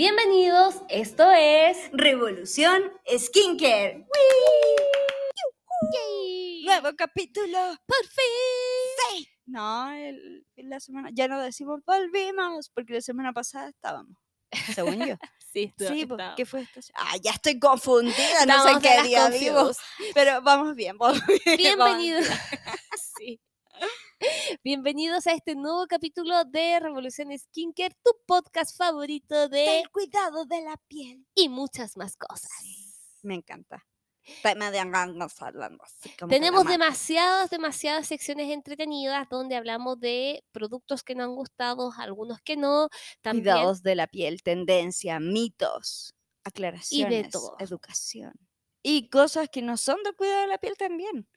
Bienvenidos, esto es Revolución Skincare. Yay. Nuevo capítulo. ¡Por fin! Sí. No, el- la semana ya no decimos volvimos porque la semana pasada estábamos. Según yo. Sí, sí, po, ¿qué fue esto? Ah, ya estoy confundida, no Estamos sé de qué día vivo. confused. Pero vamos bien, vamos bien. vamos Bienvenidos. bien. Bienvenidos a este nuevo capítulo de Revolución Skincare, tu podcast favorito de El cuidado de la piel. y muchas más cosas. Me encanta. Hablando Tenemos demasiadas, demasiadas secciones entretenidas donde hablamos de productos que nos han gustado, algunos que no, también Cuidados de la piel, tendencia, mitos, aclaraciones, todo. educación. Y cosas que no son de cuidado de la piel también.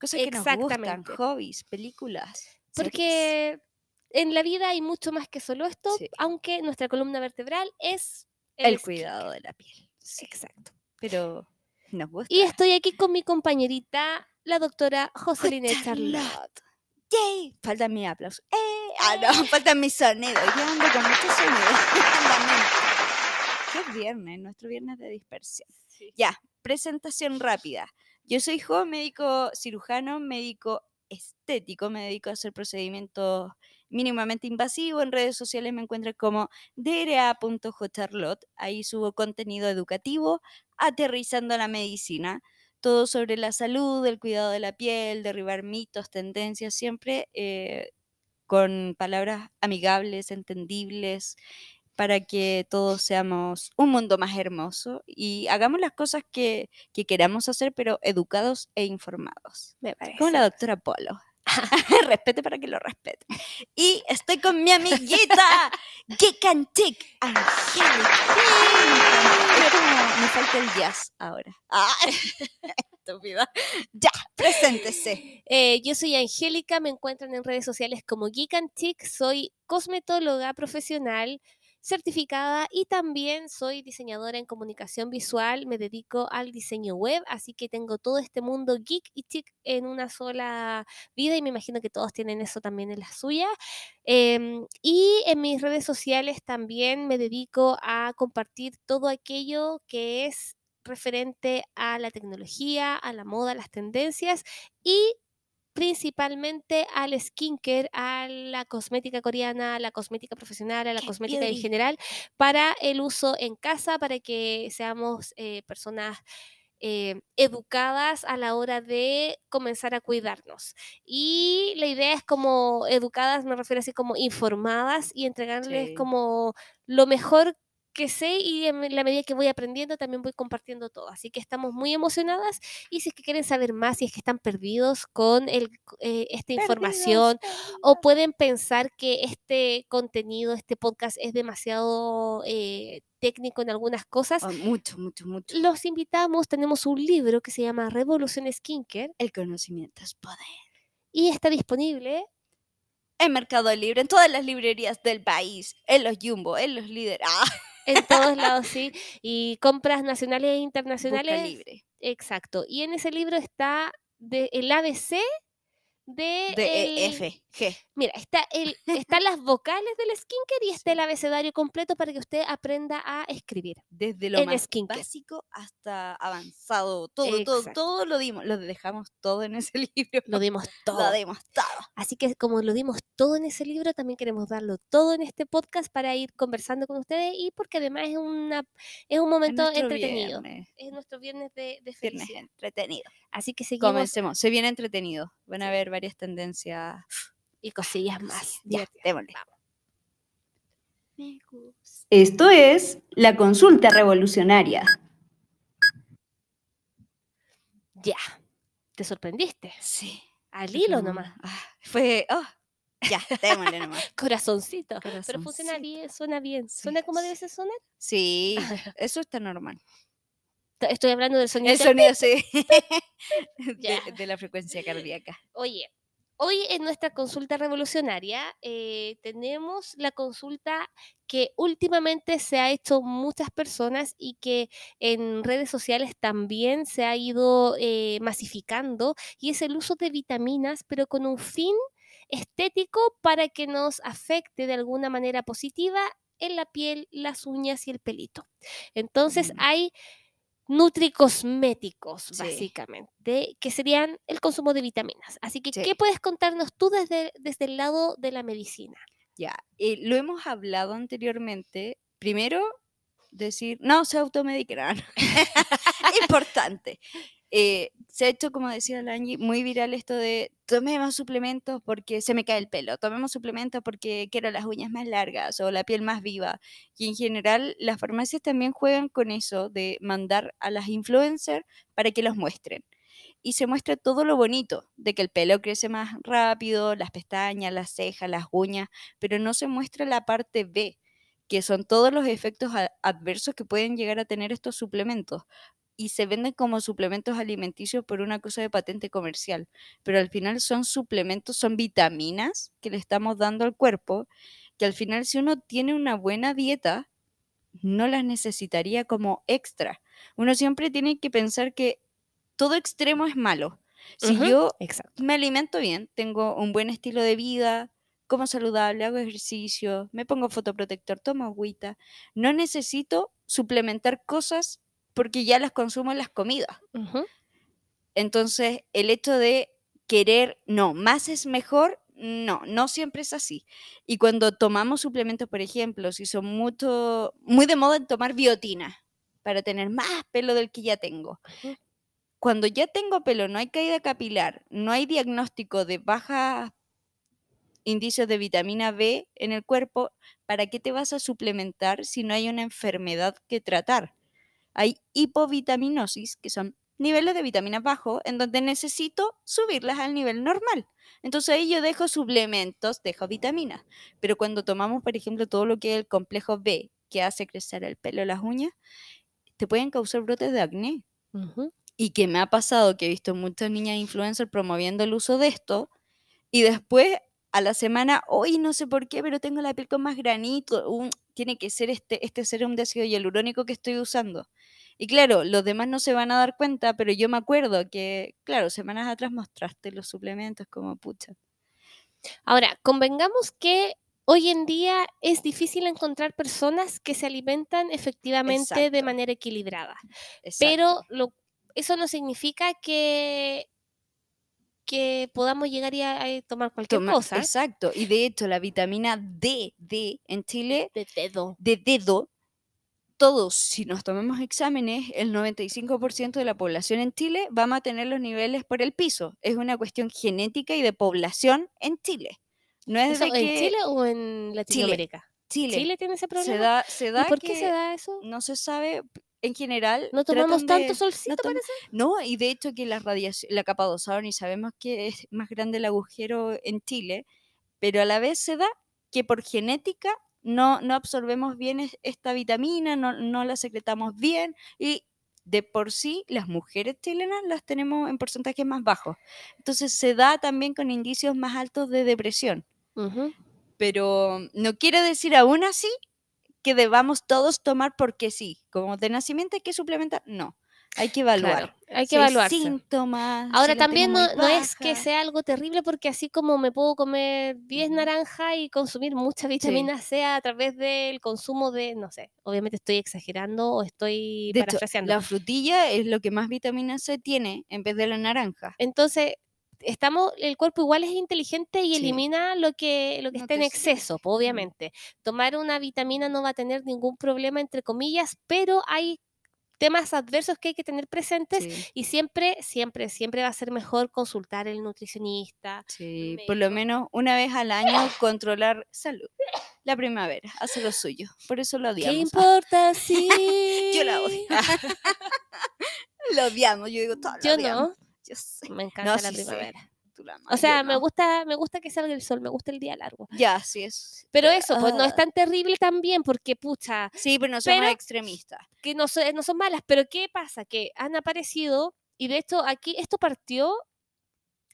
Cosas que nos gustan, Exactamente. hobbies, películas. series. porque en la vida hay mucho más que solo esto, Sí. aunque nuestra columna vertebral es el cuidado de la piel. sí, Exacto. Pero nos gusta. Y estoy aquí con mi compañerita, la doctora Joseline Charlotte. Charlotte. ¡Yay! Falta mi aplauso. ¡Eh! Ah, no, falta mi sonido. Yo ando con mucho sonido en la mente. Que es viernes, nuestro viernes de dispersión. Ya, presentación rápida. Yo soy Jo, médico cirujano, médico estético, me dedico a hacer procedimientos mínimamente invasivos. En redes sociales me encuentran como dra.jcharlotte. Ahí subo contenido educativo, aterrizando la medicina. Todo sobre la salud, el cuidado de la piel, derribar mitos, tendencias, siempre eh, con palabras amigables, entendibles, para que todos seamos un mundo más hermoso y hagamos las cosas que, que queramos hacer, pero educados e informados. Me parece. Como la doctora Polo. Respete para que lo respete. Y estoy con mi amiguita, Geek and Tick, Angélica. Me falta el jazz ahora. Ah, estúpida. Ya, preséntese. Eh, yo soy Angélica, me encuentran en redes sociales como Geek and soy cosmetóloga profesional certificada y también soy diseñadora en comunicación visual, me dedico al diseño web, así que tengo todo este mundo geek y chic en una sola vida y me imagino que todos tienen eso también en la suya. Em, y en mis redes sociales también me dedico a compartir todo aquello que es referente a la tecnología, a la moda, a las tendencias y principalmente al skincare, a la cosmética coreana, a la cosmética profesional, a la cosmética en general, para el uso en casa, para que seamos eh, personas eh, educadas a la hora de comenzar a cuidarnos. Y la idea es como educadas, me refiero así como informadas y entregarles Sí. como lo mejor que sé y en la medida que voy aprendiendo también voy compartiendo todo. Así que estamos muy emocionadas y si es que quieren saber más, si es que están perdidos con el, eh, esta información o pueden pensar que este contenido, este podcast es demasiado eh, técnico en algunas cosas, Oh, mucho, mucho, mucho. los invitamos, tenemos un libro que se llama Revolución Skincare El conocimiento es poder. y está disponible En Mercado Libre, en todas las librerías del país, en los Jumbo, en los líderes. Ah, en todos lados, sí, y compras nacionales e busca internacionales. libre. Exacto. Y en ese libro está de, el ABC de, De el- E, F, G. Mira, está el, están las vocales del skincare y está el abecedario completo para que usted aprenda a escribir. Desde lo más básico hasta avanzado. Todo, todo, Exacto. todo lo dimos. Lo dejamos todo en ese libro. Lo dimos todo. Lo dimos todo. Así que como lo dimos todo en ese libro, también queremos darlo todo en este podcast para ir conversando con ustedes y porque además es, una, es un Es momento nuestro entretenido. viernes, Es nuestro viernes de, de viernes entretenido. Así que seguimos Comencemos. Se viene entretenido. Van a haber varias tendencias. y cosillas más. Ya, démosle. Me gusta. Esto es la consulta revolucionaria. Ya. ¿Te sorprendiste? Sí. Al hilo no, nomás. ah, fue. oh, ya, démosle nomás. Corazoncito. Pero funciona bien, suena bien. Sí, ¿Suena como debe ser sonar? Sí, eso está normal. Estoy hablando del sonido. El sonido, sí. De la frecuencia cardíaca. Oye, hoy en nuestra consulta revolucionaria eh, tenemos la consulta que últimamente se ha hecho muchas personas y que en redes sociales también se ha ido eh, masificando y es el uso de vitaminas, pero con un fin estético para que nos afecte de alguna manera positiva en la piel, las uñas y el pelito. Entonces Mm. hay nutricosméticos, Sí. básicamente, que serían el consumo de vitaminas. Así que, Sí. ¿qué puedes contarnos tú desde, desde el lado de la medicina? Ya, eh, lo hemos hablado anteriormente. Primero, decir, no se automedicarán. Importante. Eh, se ha hecho, como decía la Angie, muy viral esto de tomemos suplementos porque se me cae el pelo, tomemos suplementos porque quiero las uñas más largas o la piel más viva. Y en general, las farmacias también juegan con eso de mandar a las influencers para que los muestren. Y se muestra todo lo bonito, de que el pelo crece más rápido, las pestañas, las cejas, las uñas, pero no se muestra la parte B, que son todos los efectos adversos que pueden llegar a tener estos suplementos. Y se venden como suplementos alimenticios por una cosa de patente comercial, pero al final son suplementos, son vitaminas que le estamos dando al cuerpo, que al final si uno tiene una buena dieta, no las necesitaría como extra. Uno siempre tiene que pensar que todo extremo es malo. Si yo Exacto. me alimento bien, tengo un buen estilo de vida, como saludable, hago ejercicio, me pongo fotoprotector, tomo agüita. No necesito suplementar cosas porque ya las consumo en las comidas. Entonces, el hecho de querer, no, más es mejor, no, no siempre es así. Y cuando tomamos suplementos, por ejemplo, si son mucho, muy de moda en tomar biotina para tener más pelo del que ya tengo. Cuando ya tengo pelo, no hay caída capilar, no hay diagnóstico de baja indicios de vitamina B en el cuerpo, ¿para qué te vas a suplementar si no hay una enfermedad que tratar? Hay hipovitaminosis, que son niveles de vitaminas bajos, en donde necesito subirlas al nivel normal. Entonces ahí yo dejo suplementos, dejo vitaminas. Pero cuando tomamos, por ejemplo, todo lo que es el complejo B, que hace crecer el pelo, las uñas, te pueden causar brotes de acné. Y que me ha pasado que he visto muchas niñas influencers promoviendo el uso de esto y después a la semana, hoy no sé por qué, pero tengo la piel con más granito, un- tiene que ser este, este serum de ácido hialurónico que estoy usando. Y claro, los demás no se van a dar cuenta, pero yo me acuerdo que, claro, semanas atrás mostraste los suplementos como pucha. Ahora, convengamos que hoy en día es difícil encontrar personas que se alimentan efectivamente de manera equilibrada. Exacto. Pero lo- eso no significa que, que podamos llegar y a, a tomar cualquier Toma- cosa. Exacto. Y de hecho, la vitamina D, D en Chile De dedo. de dedo, todos, si nos tomamos exámenes, el 95% de la población en Chile vamos a tener los niveles por el piso. Es una cuestión genética y de población en Chile. No es ¿Eso de ¿En que Chile o en Latinoamérica? Chile, ¿Chile tiene ese se problema? da, se da ¿Y por qué se da eso? no se sabe en general. ¿No tomamos tanto de- solcito, tom- parece? No, y de hecho que la radiación, la capa de ozono, y sabemos que es más grande el agujero en Chile, pero a la vez se da que por genética no, no absorbemos bien es- esta vitamina, no, no la secretamos bien, y de por sí las mujeres chilenas las tenemos en porcentajes más bajos. Entonces se da también con indicios más altos de depresión. Pero no quiere decir aún así que debamos todos tomar porque sí. Como de nacimiento hay que suplementar, no. Hay que evaluar. Claro, hay que Si evaluarse. síntomas. Ahora también no, es que sea algo terrible porque así como me puedo comer 10 Ujú. naranjas y consumir mucha vitamina C a través del consumo de, no sé, obviamente estoy exagerando o estoy De hecho, parafraseando. la frutilla es lo que más vitamina C tiene en vez de la naranja. Entonces, estamos, el cuerpo igual es inteligente y Sí. elimina lo que, lo que está en que sí. exceso, obviamente. Tomar una vitamina no va a tener ningún problema, entre comillas, pero hay temas adversos que hay que tener presentes Sí, y siempre, siempre, siempre va a ser mejor consultar al nutricionista. sí, Por lo menos una vez al año controlar salud. La primavera hace lo suyo. Por eso lo ¿Qué odiamos. importa si...? Yo la odio. lo odiamos. Yo digo, todos lo Yo odiamos. no, Yo sé. me encanta la sí primavera. O sea, me gusta, me gusta que salga el sol, me gusta el día largo. Ya, sí es. Pero eso, pues no ah, es tan terrible también, porque pucha, Sí, pero no pero- extremistas. que no, so- no son malas, pero ¿qué pasa? Que han aparecido, y de hecho aquí esto partió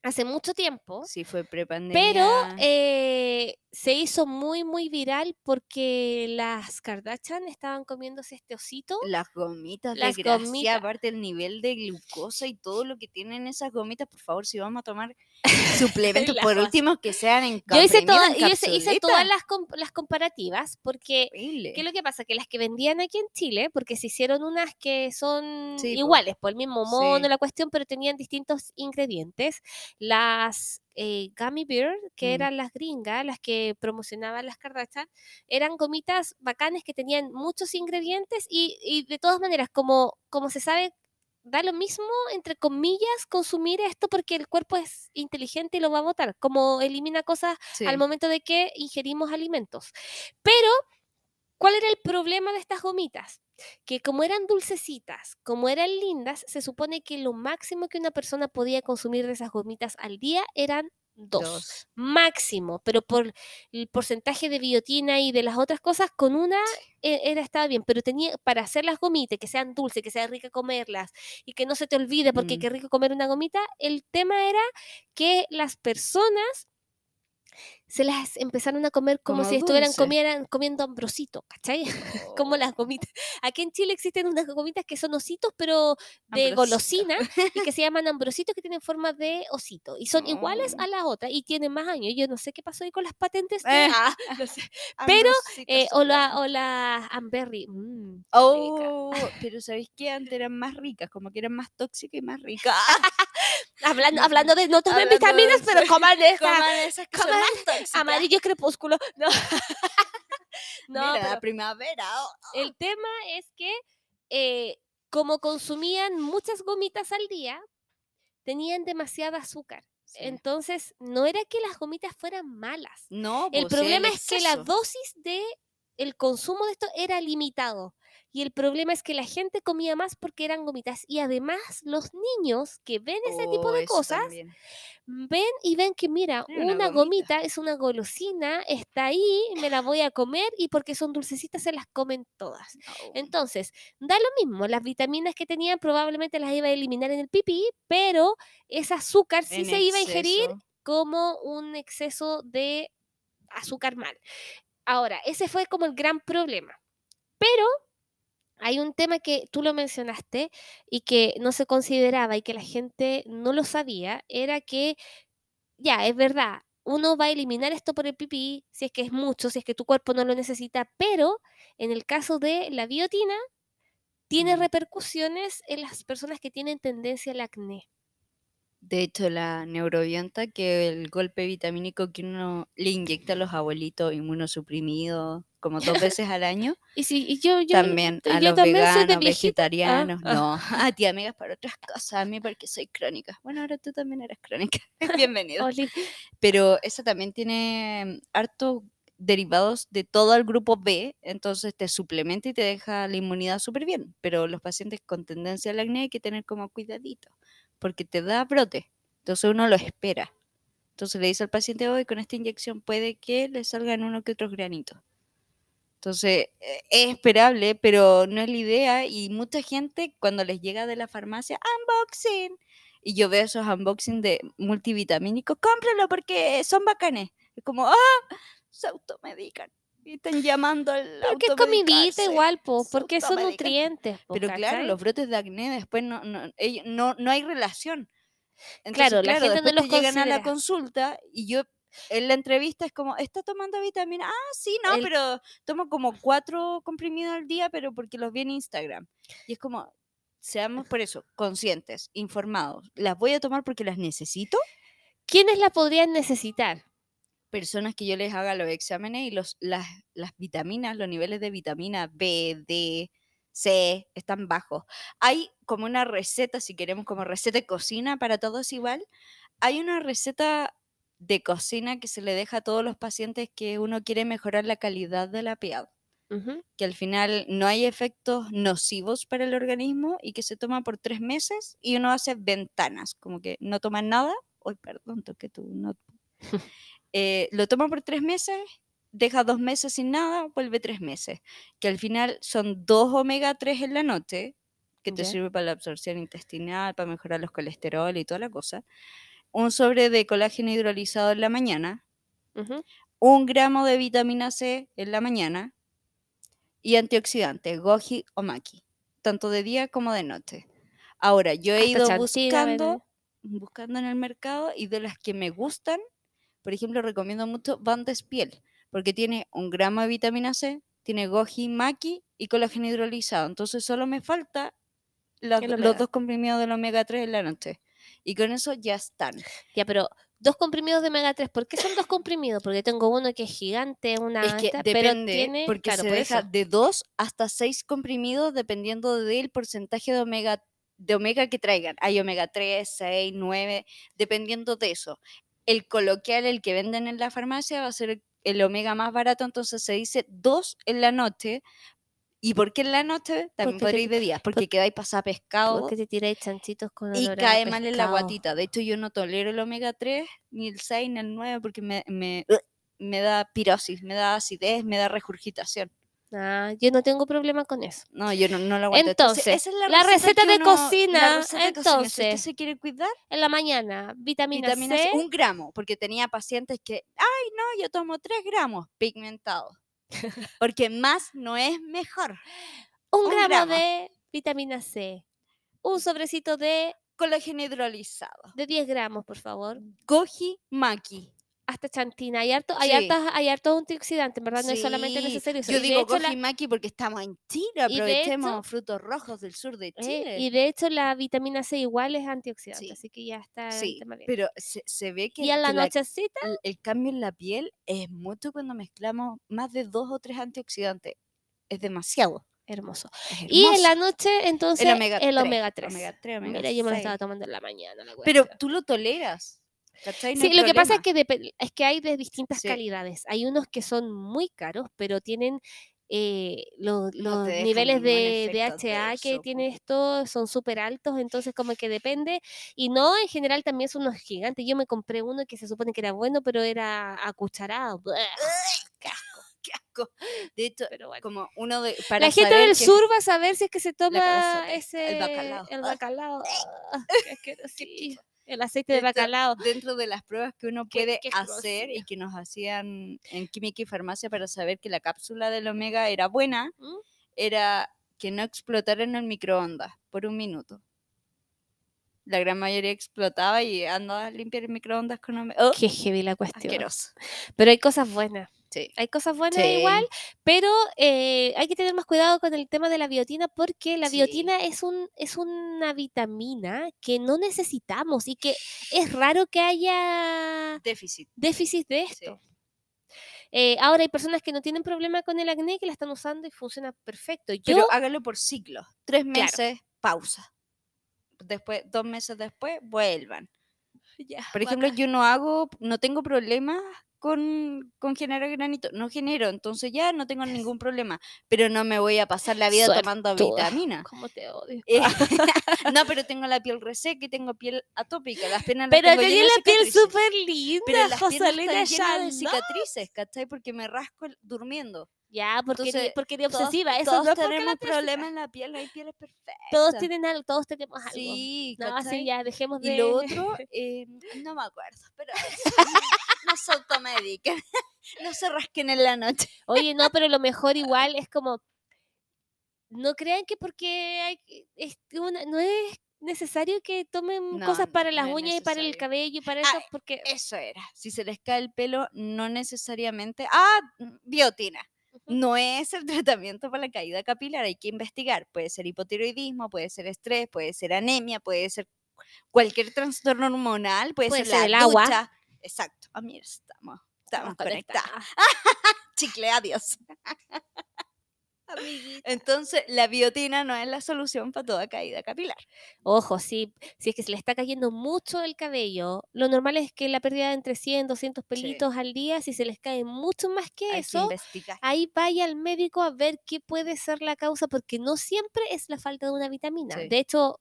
hace mucho tiempo, Sí, fue prepandemia. pero eh, se hizo muy, muy viral porque las Kardashian estaban comiéndose este osito. las gomitas las de gracia, gomitas. aparte el nivel de glucosa y todo lo que tienen esas gomitas, por favor, si vamos a tomar suplementos, por último, que sean en Yo hice, toda- yo hice, todas las, com- las comparativas porque. ¿Qué es lo que pasa? Que las que vendían aquí en Chile, porque se hicieron unas que son Sí, iguales, por el mismo mono, Sí. la cuestión, pero tenían distintos ingredientes. Las eh, Gummy Bear, que Mm. eran las gringas, las que promocionaban las Kardashian, eran gomitas bacanes que tenían muchos ingredientes y, y de todas maneras, como, como se sabe, da lo mismo, entre comillas, consumir esto porque el cuerpo es inteligente y lo va a botar, como elimina cosas Sí. al momento de que ingerimos alimentos. Pero, ¿cuál era el problema de estas gomitas? Que como eran dulcecitas, como eran lindas, se supone que lo máximo que una persona podía consumir de esas gomitas al día eran dos. Dos. Máximo, pero por el porcentaje de biotina y de las otras cosas, con una e- era estaba bien, pero tenía para hacer las gomitas, que sean dulces, que sea rica comerlas y que no se te olvide porque Mm. qué rico comer una gomita, el tema era que las personas se las empezaron a comer como, Como si estuvieran comieran, comiendo ambrosito, ¿cachai? como las gomitas. Aquí en Chile existen unas gomitas que son ositos, pero de Ambrosito. golosina, y que se llaman ambrositos, que tienen forma de osito. Y son iguales Oh. a las otras, y tienen más años. Yo no sé qué pasó ahí con las patentes. Eh. Ah, no sé. Pero, Eh, o, la, soplados. o la Amberry. mm. Oh, pero ¿sabéis qué? Antes eran más ricas, como que eran más tóxicas y más ricas. Hablando, hablando de no tomen Hablando de vitaminas, pero coman esta. Coman son coman. Amarillo crepúsculo. No. no, Mira, la primavera. oh, el tema es que eh, como consumían muchas gomitas al día, tenían demasiada azúcar. sí. Entonces, no era que las gomitas fueran malas. no, El pues, problema es que la dosis de el consumo de esto era limitado. Y el problema es que la gente comía más porque eran gomitas. Y además, los niños que ven ese tipo Oh, de cosas, también. ven y ven que, mira, una una, gomita. gomita. es una golosina, está ahí, me la voy a comer y porque son dulcecitas se las comen todas. Oh. Entonces, da lo mismo, las vitaminas que tenían probablemente las iba a eliminar en el pipí, pero ese azúcar sí En se iba a ingerir como un exceso de azúcar mal. Ahora, ese fue como el gran problema. Pero hay un tema que tú lo mencionaste y que no se consideraba y que la gente no lo sabía, era que, ya, es verdad, uno va a eliminar esto por el pipí, si es que es mucho, si es que tu cuerpo no lo necesita, pero en el caso de la biotina, tiene repercusiones en las personas que tienen tendencia al acné. De hecho, la neurobionta, que el golpe vitamínico que uno le inyecta a los abuelitos inmunosuprimidos como dos veces al año, Y si y yo, yo, también a yo los también veganos, viejita. Ah, vegetarianos, ah. no, a ti amigas para otras cosas, a mí porque soy crónica. Bueno, ahora tú también eres crónica, bienvenido. Oli. Pero esa también tiene harto derivados de todo el grupo B, entonces te suplementa y te deja la inmunidad súper bien. Pero los pacientes con tendencia al acné hay que tener como cuidadito, porque te da brote, entonces uno lo espera. Entonces le dice al paciente, hoy con esta inyección puede que le salgan uno que otros granitos. Entonces eh, es esperable, pero no es la idea y mucha gente cuando les llega de la farmacia, unboxing, y yo veo esos unboxing de multivitamínicos, cómpralo porque son bacanes. Es como, ah, se automedican. Y están llamando al Porque es comidita igual, po, porque son nutrientes. po, Pero claro, los brotes de acné después no, no, no, no hay relación. Entonces, Claro, la gente no los te llegan a la consulta y yo en la entrevista es como, ¿está tomando vitamina? Ah, sí, no, El- pero tomo como cuatro comprimidos al día, pero porque los vi en Instagram. Y es como, seamos por eso, conscientes, informados. ¿Las voy a tomar porque las necesito? ¿Quiénes la podrían necesitar? Personas que yo les haga los exámenes y los, las, las vitaminas, los niveles de vitamina B, D, C están bajos. Hay como una receta, si queremos como receta de cocina para todos igual, hay una receta de cocina que se le deja a todos los pacientes que uno quiere mejorar la calidad de la piel, que al final no hay efectos nocivos para el organismo y que se toma por tres meses y uno hace ventanas, como que no toma nada, hoy perdón, toqué tu no. Eh, lo toma por tres meses, deja dos meses sin nada, vuelve tres meses, que al final son dos omega 3 en la noche, que te sirve para la absorción intestinal, para mejorar los colesterol y toda la cosa, un sobre de colágeno hidrolizado en la mañana, un gramo de vitamina C en la mañana y antioxidantes, goji o maki, tanto de día como de noche. Ahora, yo he Hasta ido buscando buscando en el mercado y de las que me gustan, por ejemplo, recomiendo mucho Bandes Piel, porque tiene un gramo de vitamina C, tiene goji, maqui y colágeno hidrolizado. Entonces solo me falta los dos comprimidos del omega 3 en la noche. Y con eso ya están. Ya, pero dos comprimidos de omega 3. ¿Por qué son dos comprimidos? Porque tengo uno que es gigante, una Es que depende, pero tiene, porque claro, se por deja eso. de 2 hasta 6 comprimidos dependiendo del porcentaje de omega, de omega que traigan. Hay omega 3, 6, 9, dependiendo de eso. El coloquial, el que venden en la farmacia, va a ser el, el omega más barato, entonces se dice 2 en la noche. ¿Y por qué en la noche? También Porque podréis de día, porque quedáis pasar pescado Porque te tiráis chanchitos con y olor a cae mal en la guatita. De hecho, yo no tolero el omega 3, ni el 6, ni el 9, porque me, me, me da pirosis, me da acidez, me da regurgitación. Ah, yo no tengo problema con eso. No, yo no, no lo aguanto. Entonces, esa es la receta de uno- cocina, receta de cocina, Si entonces, se quiere cuidar, En la mañana, vitamina, vitamina C. C, un gramo, porque tenía pacientes que, ay, no, yo tomo tres gramos pigmentado. Porque más no es mejor. un un gramo, gramo. de vitamina C. Un sobrecito de, Colágeno hidrolizado. de 10 gramos, por favor. Goji Maki. Hasta chantina. Hay harto, hay Sí. hartas, hay hartos antioxidantes, ¿verdad? No es solamente necesario eso. Yo Y digo hecho, la- porque estamos en Chile, aprovechemos hecho- frutos rojos del sur de eh, Chile. y de hecho la vitamina C igual es antioxidante, Sí. así que ya está el tema bien. pero se, se ve que, y a la nochecita, el, el cambio en la piel es mucho cuando mezclamos más de dos o tres antioxidantes. Es demasiado. hermoso. Y en la noche, entonces, el omega 3. omega 3. Omega 3, omega Mira, yo me lo 6. estaba tomando en la mañana. la Pero tú lo toleras. ¿Cachai? No Sí, lo que pasa es que, es que hay de distintas Sí. calidades. Hay unos que son muy caros, pero tienen eh, los niveles de DHA que tiene esto son súper altos, entonces como que depende. Y no, en general también son unos gigantes. Yo me compré uno que se supone que era bueno, pero era acucharado. ¡Buah! Qué asco, Qué asco. De hecho, pero bueno. como uno de. Para La gente del sur va a saber si es que se toma cabeza, ese el bacalao. el Ah. bacalao. Ah, qué asquerosito. El aceite de de bacalao. Dentro de las pruebas que uno puede qué hacer y que nos hacían en química y farmacia para saber que la cápsula del omega era buena, ¿Mm? era que no explotara en el microondas por un minuto. La gran mayoría explotaba y andaba a limpiar el microondas con omega. ¡Oh! Qué heavy la cuestión. asqueroso. Pero hay cosas buenas. Sí. Hay cosas buenas Sí. igual, pero eh, hay que tener más cuidado con el tema de la biotina porque la Sí. biotina es, un, es una vitamina que no necesitamos y que es raro que haya Déficit. déficit de esto. Eh, ahora hay personas que no tienen problema con el acné que la están usando y funciona perfecto. Yo, Pero hágalo por ciclo. Tres Claro. meses, pausa. Después, dos meses después, vuelvan. Ya, Por ejemplo, bacán. yo no hago, no tengo problemas con, con generar granito. No genero, entonces ya no tengo ningún problema. Pero no me voy a pasar la vida tomando vitamina. ¿Cómo te odio? Eh, no, pero tengo la piel reseca y tengo piel atópica. Las piernas las Pero tengo tenía llenas de la piel súper linda, Pero las están llenas de cicatrices, ¿cachai? Porque me rasco durmiendo. Ya, porque, Entonces, porque eres Todos- obsesiva. Eso todos no es tenemos problemas en la piel, no hay pieles perfectas. Todos tienen algo, todos tenemos algo. Sí, no, ¿cachai? sí, ya, dejemos de... Y lo otro, eh, no me acuerdo, pero no se automediquen, no se rasquen en la noche. Oye, no, pero lo mejor igual es como... No crean que porque hay... que- es una- no es necesario que tomen No, cosas para las uñas y para el cabello y para Ah, eso, porque... Eso era, si se les cae el pelo, no necesariamente, ah, biotina. No es el tratamiento para la caída capilar, hay que investigar. Puede ser hipotiroidismo, puede ser estrés, puede ser anemia, puede ser cualquier trastorno hormonal, puede, Puede ser, ser la el agua. Exacto. Ah, mira, estamos, estamos conectados. Chicle, adiós. Entonces, la biotina no es la solución para toda caída capilar. Ojo, si, si es que se le está cayendo mucho el cabello, lo normal es que la pérdida de entre 100, 200 pelitos al día, si se les cae mucho más que Hay que eso, investigar. ahí vaya al médico a ver qué puede ser la causa, porque no siempre es la falta de una vitamina. Sí. De hecho,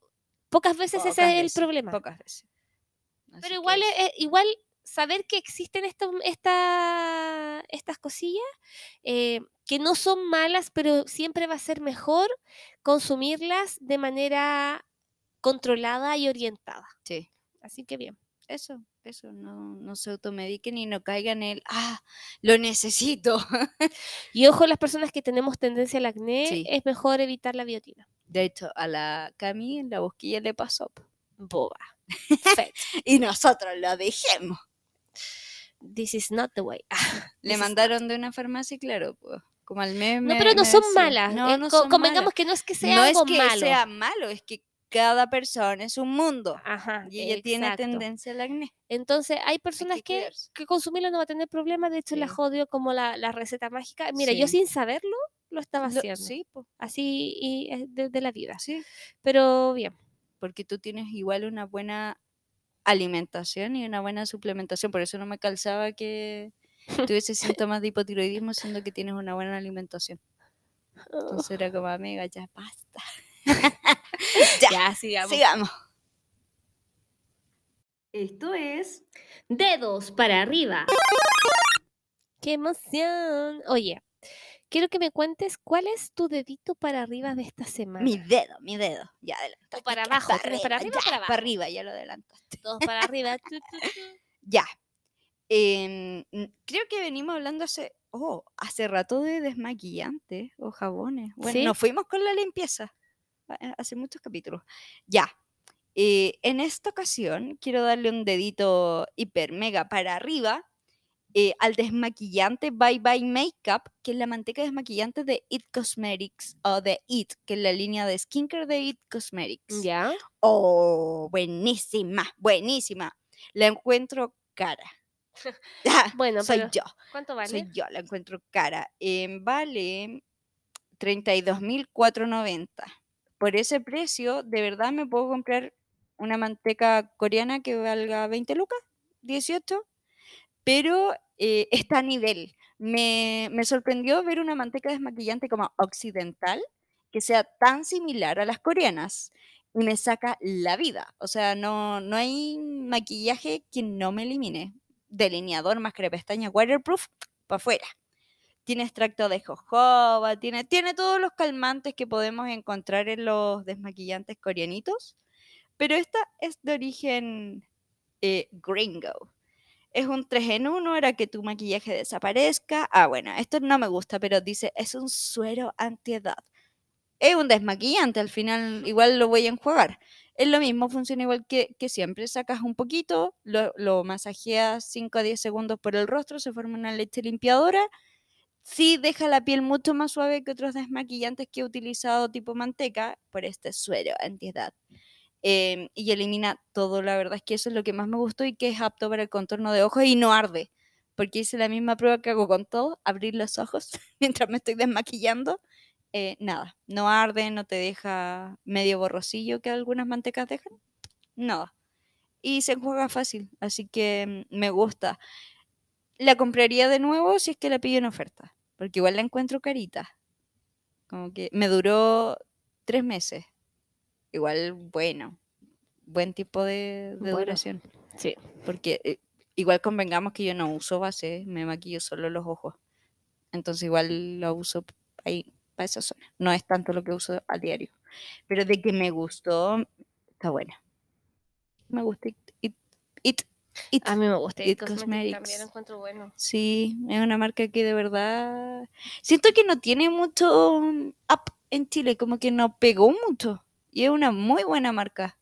pocas veces Pocas ese es el problema. Pocas veces. Así Pero que igual, es- es- igual saber que existen estos, esta, estas cosillas eh, que no son malas, pero siempre va a ser mejor consumirlas de manera controlada y orientada. Sí. Así que bien. Eso, eso, no, no se automediquen y no caigan en el, ah, lo necesito. Y ojo, las personas que tenemos tendencia al acné, Sí. es mejor evitar la biotina. De hecho, a la Cami en la bosquilla le pasó. Boba. Y nosotros lo dejemos. This is not the way. Le mandaron de una farmacia, y claro, pues, como al meme. No, pero no son malas. No, eh, no co- son convengamos malas. que no es que sea no algo es que malo. sea malo, es que cada persona es un mundo. Ajá, Y ella tiene tendencia al acné. Entonces, hay personas que que, que consumirlo no va a tener problema. De hecho, la Sí. jodió como la, la receta mágica. Mira, yo sin saberlo lo estaba Lo- haciendo. sí, Así y es de, de la vida. sí. Pero bien. Porque tú tienes igual una buena alimentación y una buena suplementación. Por eso no me calzaba que tuviese síntomas de hipotiroidismo, siendo que tienes una buena alimentación. Entonces era como, amiga, ya basta. ya, Ya, sigamos. sigamos. Esto es Dedos para arriba. ¡Qué emoción! Oye, quiero que me cuentes cuál es tu dedito para arriba de esta semana. Mi dedo, mi dedo. Ya adelantaste. O para abajo, ¿tienes para arriba o ya, para abajo? Para arriba, ya lo adelantaste. Todos para arriba. Ya. Em, creo que venimos hablando hace, oh, hace rato de desmaquillantes o jabones. Bueno, ¿Sí? nos fuimos con la limpieza hace muchos capítulos. Ya. eh, en esta ocasión quiero darle un dedito hiper mega para arriba eh, al desmaquillante Bye Bye Makeup, que es la manteca desmaquillante de It Cosmetics o de It, que es la línea de skincare de It Cosmetics. Ya. Oh, buenísima, buenísima. La encuentro cara. Ah, Bueno, soy pero yo, ¿cuánto vale? soy yo, la encuentro cara. Em, vale 32.490. Por ese precio, de verdad me puedo comprar una manteca coreana que valga 20 lucas, 18, pero eh, está a nivel. Me, sorprendió ver una manteca desmaquillante como occidental que sea tan similar a las coreanas y me saca la vida. O sea, no, no hay maquillaje que no me elimine. Delineador, máscara de pestaña, waterproof, para afuera. Tiene extracto de jojoba, tiene, tiene todos los calmantes que podemos encontrar en los desmaquillantes coreanitos, pero esta es de origen eh, gringo. Es un 3 en 1, era que tu maquillaje desaparezca. Ah, bueno, esto no me gusta, pero dice, es un suero antiedad. Es un desmaquillante, al final igual lo voy a enjuagar. Es lo mismo, funciona igual que, que siempre. Sacas un poquito, lo, lo masajeas 5 a 10 segundos por el rostro, se forma una leche limpiadora. Sí deja la piel mucho más suave que otros desmaquillantes que he utilizado tipo manteca por este suero antiedad. Em, y elimina todo, la verdad es que eso es lo que más me gustó y que es apto para el contorno de ojos y no arde. Porque hice la misma prueba que hago con todo, abrir los ojos mientras me estoy desmaquillando. eh, nada, no arde, no te deja medio borrosillo que algunas mantecas dejan. Nada. Y se enjuaga fácil, así que mm, me gusta. La compraría de nuevo si es que la pillo en oferta, porque igual la encuentro carita. Como que me duró tres meses. Igual, bueno, buen tipo de, de Bueno, duración. sí. Porque eh, igual convengamos que yo no uso base, me maquillo solo los ojos. Entonces igual lo uso ahí, para esa zona. No es tanto lo que uso a diario. Pero de que me gustó, está buena. Me gusta It. It, It, It. A mí me gusta. It Cosmetics también Cosmetics. lo encuentro bueno. Sí, es una marca que de verdad... Siento que no tiene mucho mm, up en Chile, como que no pegó mucho. Y es una muy buena marca.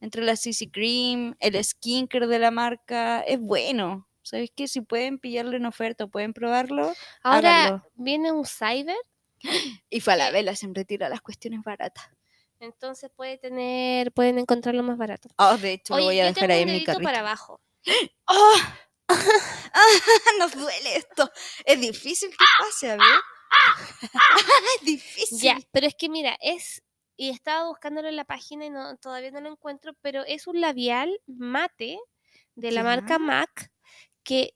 Entre la CC Cream, el skincare de la marca, es bueno. ¿Sabes qué? Si pueden pillarlo en oferta, pueden probarlo. Ahora Háganlo. viene un cyber, Y Falabella siempre tira las cuestiones baratas. entonces puede tener, pueden encontrarlo más barato. Oh, de hecho, lo voy a yo dejar tengo ahí un en mi dedito carrito. para abajo. ¡Oh! Nos duele esto. Es difícil que pase, a ver. es difícil. Ya, pero es que mira, es y estaba buscándolo en la página y no, todavía no lo encuentro, pero es un labial mate de la marca. MAC que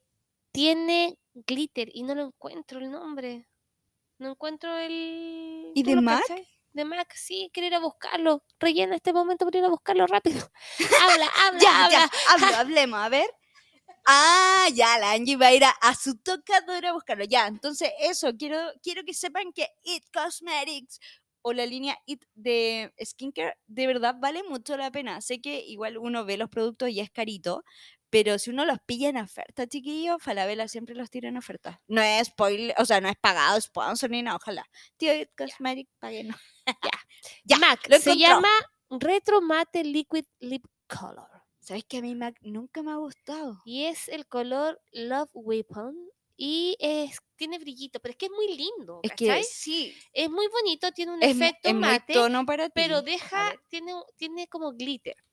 tiene glitter y no lo encuentro el nombre. No encuentro el. ¿Y ¿tú de MAC? cachai? De MAC, sí, quiero ir a buscarlo. Rellena este momento para ir a buscarlo rápido. habla, habla, Ya, habla. ya, hablo, hablemos, a ver. Ah, ya, la Angie va a ir a, a su tocadora a buscarlo. Ya, entonces eso, quiero, quiero que sepan que It Cosmetics o la línea It de skincare de verdad vale mucho la pena. Sé que igual uno ve los productos y es carito, pero si uno los pilla en oferta, chiquillos, Falabella siempre los tira en oferta. No es spoiler, o sea, no es pagado, sponsor ni nada, ojalá. Tío It Cosmetics, paguen. ya, MAC lo se llama Retro Mate Liquid Lip Color. ¿Sabes que a mí MAC nunca me ha gustado? Y es el color Love Weapon. Y es, tiene brillito, pero es que es muy lindo. Es que ¿cachai? sí, Es muy bonito, tiene un es, efecto es mate, tono para ti. pero A deja, tiene, tiene como glitter. A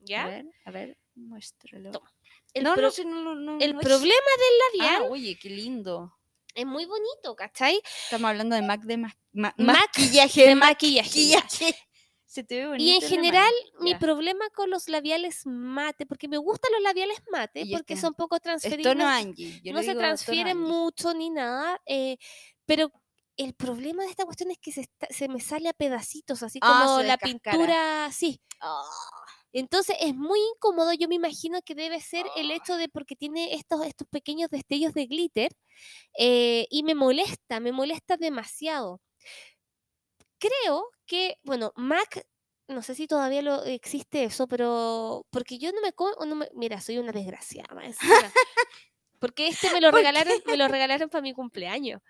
¿Ya? ver, a ver, muéstralo. Toma. El, no, pro- no, si no, no, no, el problema del Ah, labial oye, qué lindo. es muy bonito, ¿cachai? Estamos hablando de MAC de ma- ma- Mac maquillaje. de maquillaje. maquillaje. Se te ve bonito. Y en general, mi problema con los labiales mate, porque me gustan los labiales mate, Y porque este son poco Es transferibles. tono Angie. yo no se transfieren mucho ni nada, eh, pero el problema de esta cuestión es que se, está- se me sale a pedacitos, así Ah, como la pintura, sí. Ah, Entonces es muy incómodo, yo me imagino que debe ser el hecho de porque tiene estos, estos pequeños destellos de glitter eh, y me molesta, me molesta demasiado. Creo que, bueno, MAC, no sé si todavía lo, existe eso, pero porque yo no me, no me- mira, soy una desgraciada. porque este me lo ¿Por regalaron, me lo regalaron para mi cumpleaños,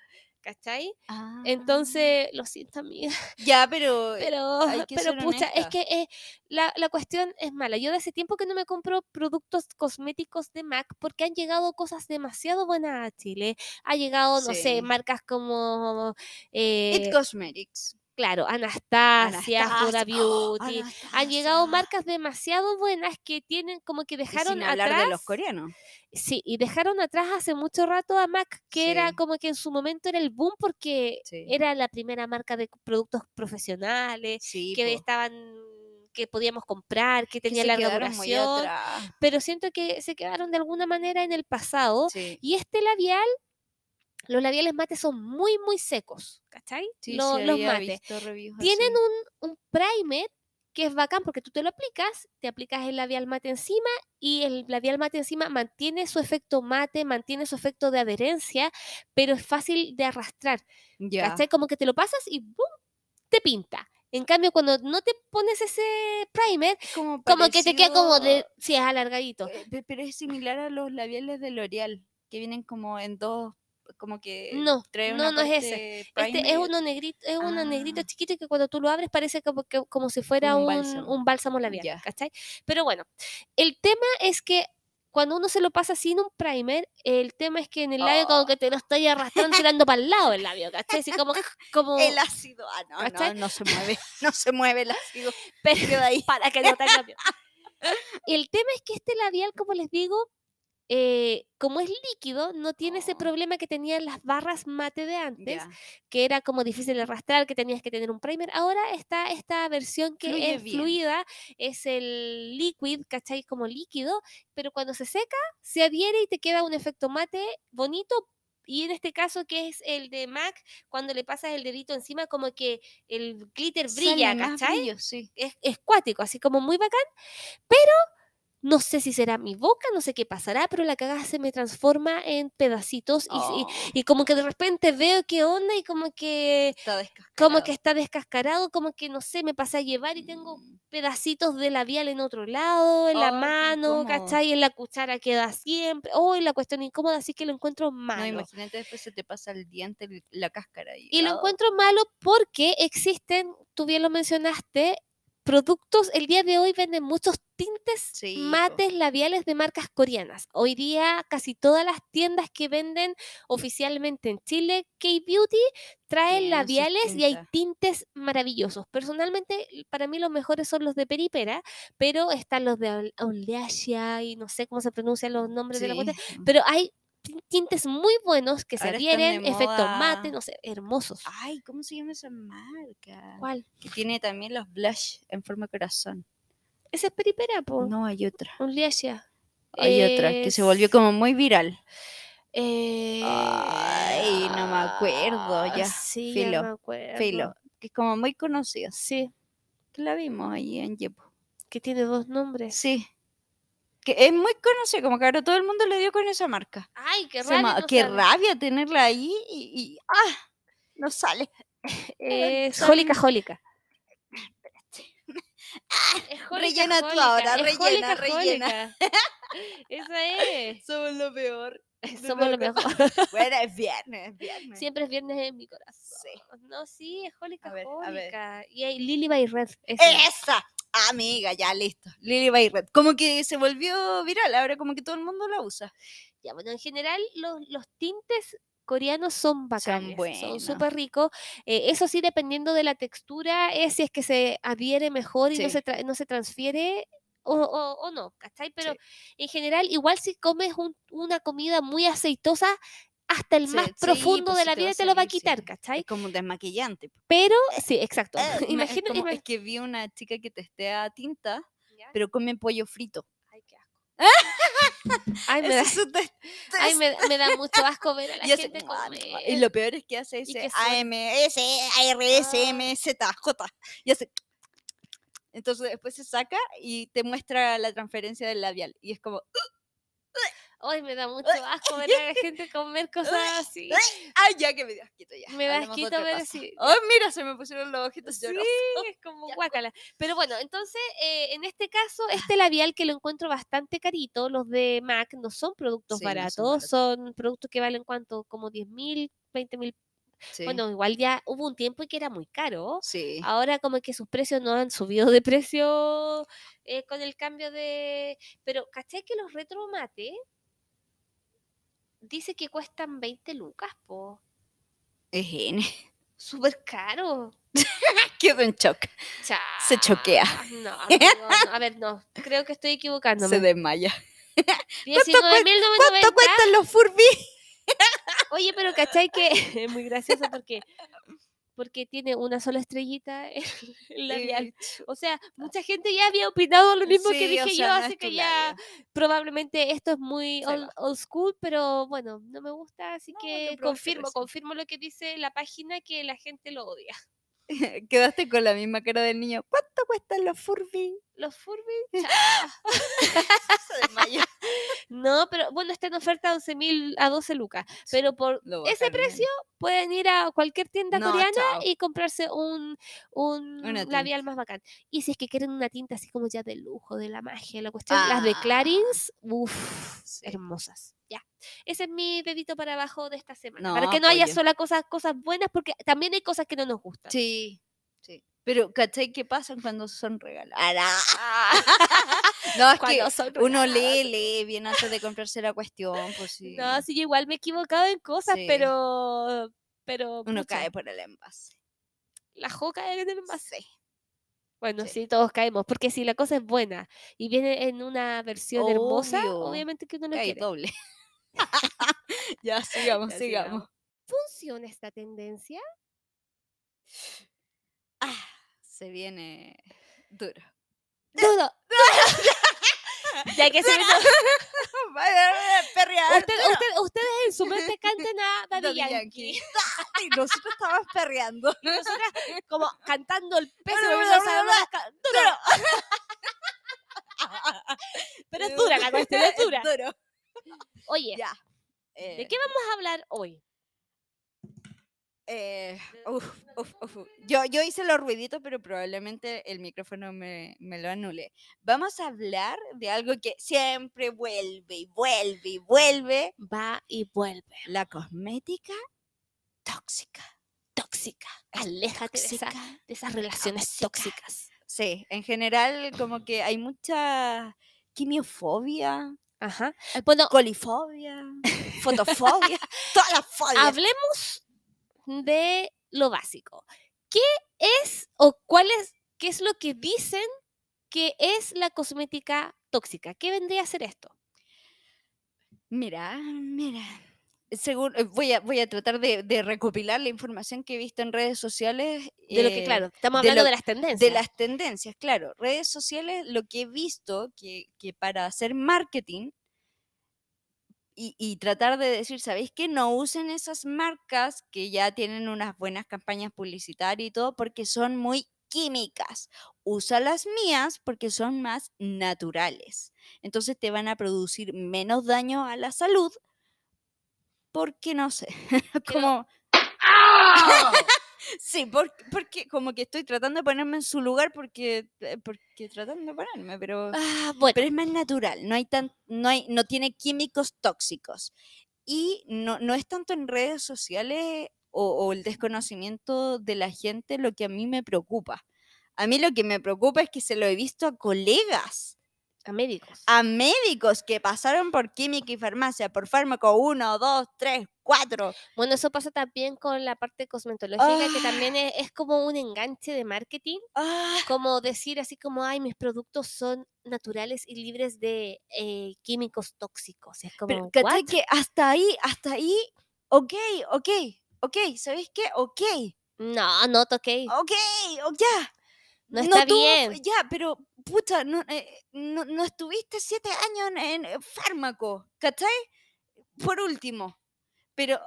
¿cachai? ah. Entonces, lo siento, amiga. Ya, pero. Pero, que pero ser pucha, es que eh, la, la cuestión es mala. Yo de hace tiempo que no me compro productos cosméticos de MAC porque han llegado cosas demasiado buenas a Chile. Ha llegado, no sé, marcas como, eh, It Cosmetics. Claro, Anastasia, Anastasia. Beauty. Han llegado marcas demasiado buenas que tienen como que Y dejaron sin hablar atrás. de los coreanos. Sí, y dejaron atrás hace mucho rato a MAC, que era como que en su momento era el boom porque Sí. era la primera marca de productos profesionales Sí, que po, estaban que podíamos comprar, que que tenía se larga duración, pero siento que se quedaron de alguna manera en el pasado. Sí, Y este labial, los labiales mates son muy, muy secos, ¿cachai? sí, Lo- sí los mates. Tienen un, un primer que es bacán porque tú te lo aplicas, te aplicas el labial mate encima y el labial mate encima mantiene su efecto mate, mantiene su efecto de adherencia, pero es fácil de arrastrar. ¿Cachai? Como que te lo pasas y ¡boom! te pinta. En cambio, cuando no te pones ese primer, Como, como que te queda como de, parecido, sí, es alargadito. eh, pe- Pero es similar a los labiales de L'Oreal, que vienen como en dos, como que No, trae no, una no es ese. Este es uno negrito, es uno negrito Ah. chiquito que cuando tú lo abres parece como, que, como si fuera un un, bálsamo. un bálsamo labial, Ya. ¿cachai? Pero bueno, el tema es que cuando uno se lo pasa sin un primer, el tema es que en el labio como Oh. que te lo estoy arrastrando tirando para el lado el labio, ¿cachai? Así como, como El ácido, ah, no, no, no se mueve, no se mueve el ácido. pero- Queda ahí. para que no te cambie. El tema es que este labial, como les digo, eh, como es líquido, no tiene ese Oh. problema que tenían las barras mate de antes, que era como difícil de arrastrar, que tenías que tener un primer. Ahora está esta versión que Fluye es bien. fluida, es el liquid, ¿cachai? Como líquido, pero cuando se seca, se adhiere y te queda un efecto mate bonito. Y en este caso, que es el de MAC, cuando le pasas el dedito encima, como que el glitter brilla, Sale ¿cachai? brillo, sí. es, es cuático, así como muy bacán, pero no sé si será mi boca, no sé qué pasará, pero la cagada se me transforma en pedacitos y, y- Oh, y como que de repente veo qué onda y como que está como que está descascarado, como que no sé, me pasé a llevar y tengo Mm. pedacitos de labial en otro lado, en la qué mano. ¿cachai? En la cuchara queda siempre. Oh, la cuestión incómoda, así que lo encuentro No, malo. imagínate después se te pasa el diente, la cáscara. ahí. Y lo Ah, encuentro malo porque existen, tú bien lo mencionaste, productos, el día de hoy venden muchos tintes Sí, mates labiales de marcas coreanas. Hoy día casi todas las tiendas que venden oficialmente en Chile, K-Beauty, traen labiales y hay tintes maravillosos. Personalmente, para mí los mejores son los de Peripera, pero están los de Ol- Oleasia y no sé cómo se pronuncian los nombres de la cuenta, pero hay tin- tintes muy buenos que se Ahora adhieren, efecto mate, no sé, hermosos. Ay, ¿cómo se llama esa marca? ¿Cuál? Que tiene también los blush en forma de corazón. Ese es Peripera, po. No, hay otra. Oleasia. Hay otra que se volvió como muy viral. Eh, Ay, no me acuerdo, ya, Sí, filo, ya me acuerdo. Filo, que es como muy conocida. Sí, Que la vimos ahí en Yepo. que tiene dos nombres. Sí. Que es muy conocida, como que ahora todo el mundo le dio con esa marca. Ay, qué rabia. no qué sale. rabia tenerla ahí y, y- ¡ah! No sale. Son- Jólica Jólica. Rellena tú ahora, rellena, rellena. Esa es. Somos lo peor. Somos lo mejor. Bueno, es viernes, es viernes. Siempre es viernes en mi corazón. Sí. No, sí, es Jólica A ver, a ver. Jólica. Y hay Lily by Red. esa. ¡Esa! Amiga, ya listo. Lily by Red. Como que se volvió viral, ahora como que todo el mundo la usa. Ya, bueno, en general los, los tintes coreanos son bacanes, son súper ricos. Eh, eso sí, dependiendo de la textura, es si es que se adhiere mejor y no, se no se transfiere o, o- o no, ¿cachai? Pero Sí. en general, igual si comes un- una comida muy aceitosa, hasta el Sí, más sí, profundo pues de la vida te lo va a quitar, ¿cachai? Es como un desmaquillante. Pero, sí, exacto. Eh, es, como- es que vi una chica que testea tinta, ¿Ya? pero come pollo frito. Ay, qué asco. Ay, me da, ay, me, me da mucho asco ver a la y, hace- gente ¡mua! comer. y lo peor es que hace ese. AMS, ARS, Ah. Y hace. Entonces después se saca y te muestra la transferencia del labial. Y es como, Ay, me da mucho asco ver a la gente comer cosas así. ¡ay, ya que me dio asquito ya! Me da asquito ver cosa". así. ¡Ay, mira! Se me pusieron los ojitos Sí, llorosos. es como Ya. guácala. Pero bueno, entonces, eh, en este caso, este labial que lo encuentro bastante carito, los de MAC no son productos Sí, no son baratos, son productos que valen cuánto, como 10 mil, 20 mil. Sí. Bueno, igual ya hubo un tiempo en que era muy caro. sí. Ahora como que sus precios no han subido de precio eh, con el cambio de... Pero, ¿cachai que los retromate dice que cuestan 20 lucas, po? Es N. Súper caro. Quedo en shock. Se choquea. No, amigo, no, a ver, no. Creo que estoy Se equivocándome. desmaya. 19.990. ¿Cuánto cuestan los Furby? Oye, pero ¿cachai que es muy gracioso porque porque tiene una sola estrellita en el labial? O sea, mucha gente ya había opinado lo mismo que o dije sea, yo, no así que ya labio. probablemente esto es muy old, old school, pero bueno, no me gusta, así No, que confirmo, confirmo lo que dice la página que la gente lo odia. Quedaste con la misma cara del niño. ¿Cuánto cuestan los Furby? Los Furby, Se no, pero bueno, está en oferta a 11 mil a 12 lucas, pero por ese precio pueden ir a cualquier tienda No, coreana chao. y comprarse un, un labial más bacán. Y si es que quieren una tinta así como ya de lujo, de la magia, la cuestión, las de Ah, Clarins, uff, sí. hermosas. Ya. Ese es mi dedito para abajo de esta semana. para que no haya solo cosas, cosas buenas, porque también hay cosas que no nos gustan. Sí. Pero, ¿cachai qué pasa cuando son regaladas? No, es que uno lee, lee bien antes de comprarse la cuestión, pues sí. No, sí, yo igual me he equivocado en cosas, Sí. pero. Pero. Uno pucha, cae por el envase. La joca en el envase. Sí. Bueno, Sí. todos caemos, porque si la cosa es buena y viene en una versión hermosa, obviamente que uno lo Cae quiere. doble. ya, sigamos, Ya, sigamos. ¿Funciona esta tendencia? Se viene duro. Dudo. ya que se Perrear. Usted- usted- ustedes en su mente canten a Daddy Daddy Yankee. Yankee. Y nosotros estábamos perreando. Y nosotras como cantando el peso duro. Pero es dura la cuestión, es dura. duro. Oye, Ya. ¿de eh, qué vamos a hablar hoy? Eh, uf, uf, uf, uf. Yo, yo hice los ruiditos, pero probablemente el micrófono me, me lo anule. Vamos a hablar de algo que siempre vuelve y vuelve y vuelve. Va y vuelve. La cosmética tóxica. Tóxica. Aléjate de, esa- Tóxica. de esas relaciones tóxica. tóxicas. Sí, en general como que hay mucha quimiofobia, Ajá. Bueno, colifobia, fotofobia, todas las fobias. hablemos de lo básico. ¿Qué es o cuál es, qué es lo que dicen que es la cosmética tóxica? ¿Qué vendría a ser esto? Mira, mira. Según, eh, voy, a, voy a tratar de, de recopilar la información que he visto en redes sociales. De lo que, eh, claro, estamos de hablando lo- de las tendencias. de las tendencias, claro. Redes sociales, lo que he visto que, que para hacer marketing y, y tratar de decir, ¿sabéis que no usen esas marcas que ya tienen unas buenas campañas publicitarias y todo porque son muy químicas? Usa las mías porque son más naturales. Entonces te van a producir menos daño a la salud porque no sé, como... Sí, porque, porque como que estoy tratando de ponerme en su lugar porque, eh, porque tratando de ponerme, pero, Ah, bueno, pero es más natural, no hay tan, no hay, no tiene químicos tóxicos. Y no, no es tanto en redes sociales o, o el desconocimiento de la gente lo que a mí me preocupa. A mí lo que me preocupa es que se lo he visto a colegas, A médicos. a médicos que pasaron por química y farmacia, por fármaco 1, 2, 3, 4. Bueno, eso pasa también con la parte cosmetológica, que Ah. también es, es como un enganche de marketing, Ah, como decir así como, ay, mis productos son naturales y libres de eh, químicos tóxicos. Es como, pero ¿cachai "What?". que hasta ahí, hasta ahí, ok, ok, ok, ¿sabéis qué? Ok, No, no ok, o ya. No está tuvo- bien. Ya, pero pucha, no, eh, no, no estuviste siete años en, en, eh, fármaco, ¿cachai? Por último, pero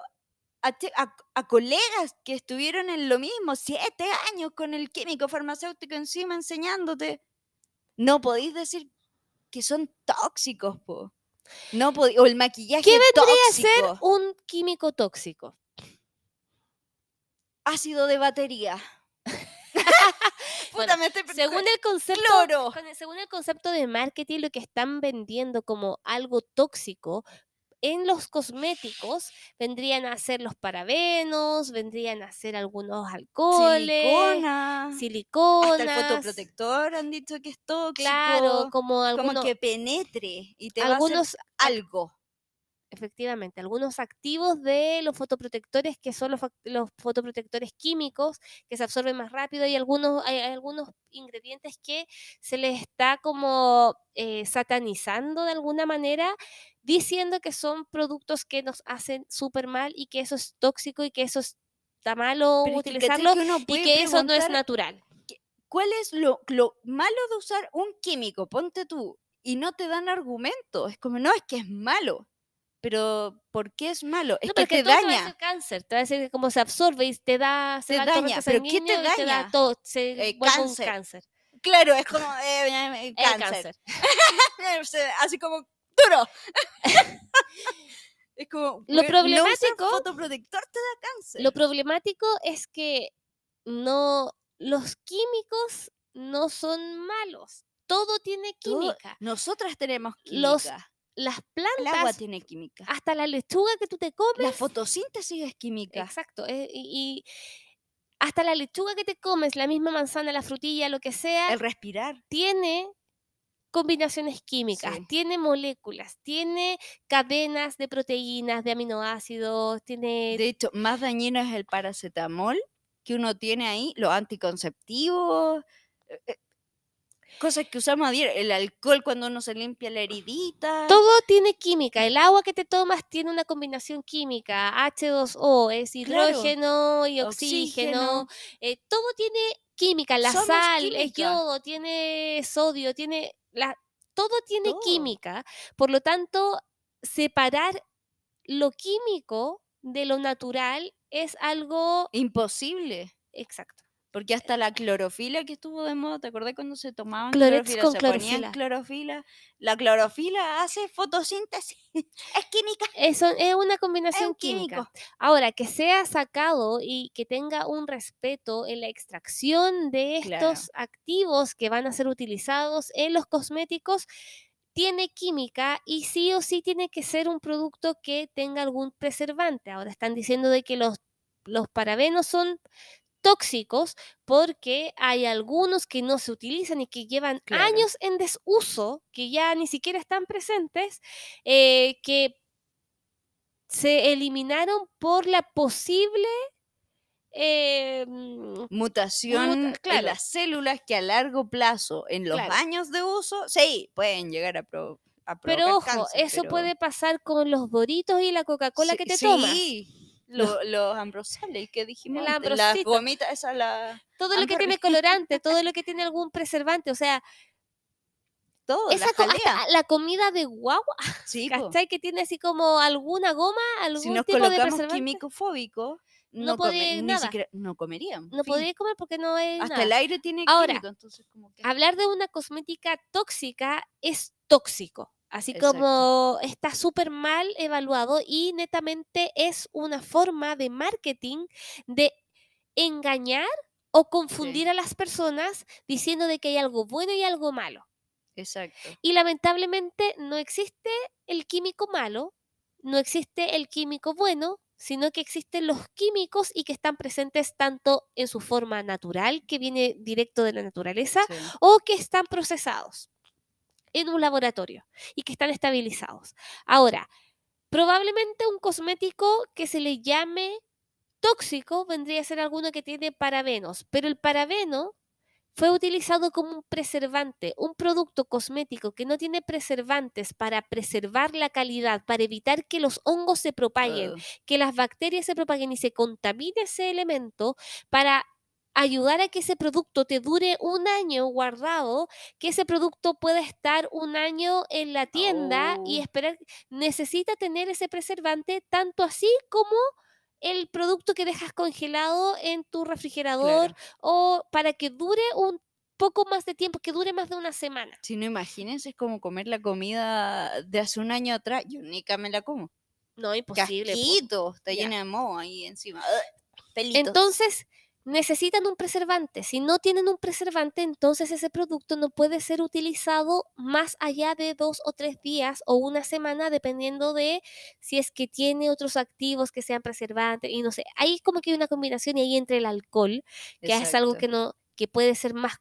a, te- a- a colegas que estuvieron en lo mismo, siete años con el químico farmacéutico encima enseñándote, no podéis decir que son tóxicos, po. No o el maquillaje ¿Qué vendría a ser un químico tóxico? ácido de batería. Puta, Bueno, me estoy Según el concepto, cloro. según el concepto de marketing, lo que están vendiendo como algo tóxico en los cosméticos vendrían a ser los parabenos, vendrían a ser algunos alcoholes, silicona. siliconas, Hasta el fotoprotector han dicho que es tóxico. claro, como como algunos, que penetre y te va a algunos hacer algo. Efectivamente, algunos activos de los fotoprotectores que son los, los fotoprotectores químicos que se absorben más rápido y algunos, hay, hay algunos ingredientes que se les está como eh, satanizando de alguna manera, diciendo que son productos que nos hacen súper mal y que eso es tóxico y que eso está malo Pero es que, ¿cachai utilizarlo que y que eso no es natural. ¿Cuál es lo, lo malo de usar un químico? Ponte tú. Y no te dan argumento. Es como, no, es que es malo. Pero, ¿por qué es malo? Es No, que porque te todo te va daña. cáncer, te va a decir que como se absorbe y te da, se Te daña, pero ¿qué te y te da daña? todo, se Eh, cáncer. cáncer. Claro, es como eh, eh, cáncer. Así como duro. es como. Lo no problemático- fotoprotector te da cáncer. Lo problemático es que no los químicos no son malos. Todo tiene Todo- química. Nosotras tenemos Los Las El agua plantas, tiene química. hasta la lechuga que tú te comes. La fotosíntesis es química. Exacto. eh, y, y hasta la lechuga que te comes, la misma manzana, la frutilla, lo que sea, El respirar. tiene combinaciones químicas, Sí. tiene moléculas, tiene cadenas de proteínas, de aminoácidos, tiene De hecho, más dañino es el paracetamol que uno tiene ahí, los anticonceptivos, eh, eh, cosas que usamos a diario, el alcohol cuando uno se limpia la heridita. Todo tiene química. El agua que te tomas tiene una combinación química. H2O es Claro. hidrógeno y Oxígeno. oxígeno. eh, todo tiene química. La Somos sal es yodo, tiene sodio, tiene la, todo tiene Todo. química. Por lo tanto, separar lo químico de lo natural es algo Imposible. exacto. Porque hasta la clorofila que estuvo de moda, ¿te acordás cuando se tomaban clorofila? con se clorofila. ponían clorofila. La clorofila hace fotosíntesis. es química. Eso es una combinación química. químico. Ahora, que sea sacado y que tenga un respeto en la extracción de Claro. estos activos que van a ser utilizados en los cosméticos, tiene química y sí o sí tiene que ser un producto que tenga algún preservante. Ahora están diciendo de que los, los parabenos son tóxicos porque hay algunos que no se utilizan y que llevan Claro. años en desuso, que ya ni siquiera están presentes, eh, que se eliminaron por la posible eh, mm, Mutación en claro. las células que a largo plazo, en los Claro. años de uso, sí, pueden llegar a, pro- a provocar pero ojo, cáncer, eso pero- puede pasar con los doritos y la Coca-Cola Sí- que te tomas. Lo- los ambrosales que dijimos las gomitas, esas la, Todo lo que tiene colorante, todo lo que tiene algún preservante, o sea, todo, la esa co- hasta jalea. la comida de guagua, Sí. ¿cachai? Que tiene así como alguna goma, algún si nos tipo de colocamos preservante. químico fóbico, No no, come- podía ni nada. siquiera, no comeríamos. No podéis comer porque no es Hasta nada. el aire tiene Ahora, químico, entonces como que... hablar de una cosmética tóxica es tóxico. Así Exacto. como está súper mal evaluado y netamente es una forma de marketing de engañar o confundir a las personas diciendo de que hay algo bueno y algo malo. Exacto. Y lamentablemente no existe el químico malo, no existe el químico bueno, sino que existen los químicos y que están presentes tanto en su forma natural, que viene directo de la naturaleza, Sí. o que están procesados en un laboratorio y que están estabilizados. Ahora, probablemente un cosmético que se le llame tóxico vendría a ser alguno que tiene parabenos, pero el parabeno fue utilizado como un preservante, un producto cosmético que no tiene preservantes para preservar la calidad, para evitar que los hongos se propaguen, que las bacterias se propaguen y se contamine ese elemento para ayudar a que ese producto te dure un año guardado, que ese producto pueda estar un año en la tienda y Oh. esperar, necesita tener ese preservante tanto así como el producto que dejas congelado en tu refrigerador Claro. o para que dure un poco más de tiempo, que dure más de una semana. Si no imagínense, es como comer la comida de hace un año atrás. Yo nunca me la como. No, imposible. po. Casquito, está llena de moho ahí encima. Pelitos. Entonces, necesitan un preservante. Si no tienen un preservante, entonces ese producto no puede ser utilizado más allá de dos o tres días o una semana, dependiendo de si es que tiene otros activos que sean preservantes y no sé. Ahí como que hay una combinación y ahí entra el alcohol, que es algo que no que puede ser más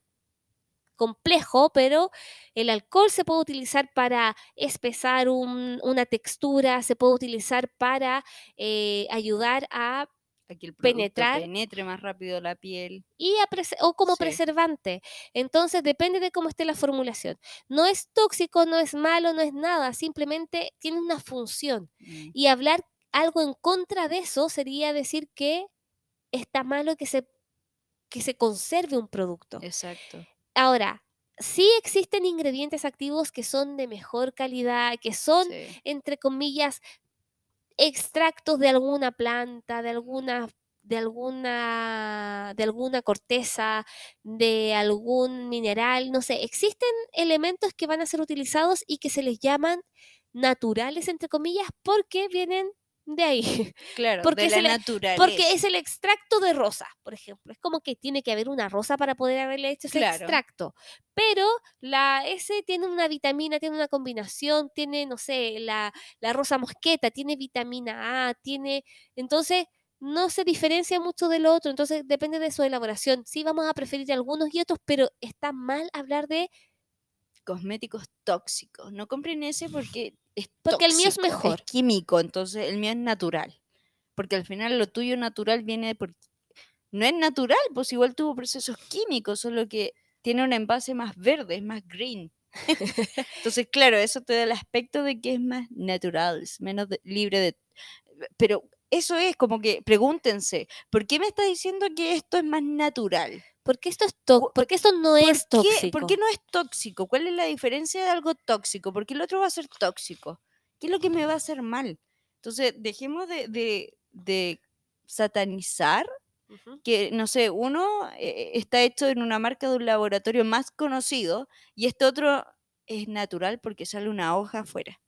complejo, pero el alcohol se puede utilizar para espesar un- una textura, se puede utilizar para eh, ayudar a a que el penetrar. penetre más rápido la piel. y o como Sí. preservante. Entonces depende de cómo esté la formulación. No es tóxico, no es malo, no es nada, simplemente tiene una función. Mm, Y hablar algo en contra de eso sería decir que está malo que se, que se conserve un producto. Exacto. Ahora, sí existen ingredientes activos que son de mejor calidad, que son, sí. entre comillas, extractos de alguna planta, de alguna de alguna de alguna corteza, de algún mineral, no sé, existen elementos que van a ser utilizados y que se les llaman naturales entre comillas porque vienen de ahí. Claro, Porque de se la le- naturaleza. Porque es el extracto de rosa, por ejemplo. Es como que tiene que haber una rosa para poder haberle hecho ese Claro. extracto. Pero la S tiene una vitamina, tiene una combinación, tiene, no sé, la, la rosa mosqueta, tiene vitamina A, tiene. Entonces, no se diferencia mucho del otro. Entonces, depende de su elaboración. Sí, vamos a preferir algunos y otros, pero está mal hablar de. Cosméticos tóxicos. No compren ese porque es Porque el mío es tóxico, mejor. químico, entonces el mío es natural. Porque al final lo tuyo natural viene por... No es natural, pues igual tuvo procesos químicos, solo que tiene un envase más verde, es más green. Entonces, claro, eso te da el aspecto de que es más natural, es menos de- libre de... Pero eso es como que pregúntense, ¿por qué me está diciendo que esto es más natural? Porque esto es porque esto no ¿Por es qué- tóxico. ¿Por qué no es tóxico? ¿Cuál es la diferencia de algo tóxico? Porque el otro va a ser tóxico. ¿Qué es lo que me va a hacer mal? Entonces, dejemos de, de- de satanizar Ujú. que, no sé, uno eh, está hecho en una marca de un laboratorio más conocido y este otro es natural porque sale una hoja afuera.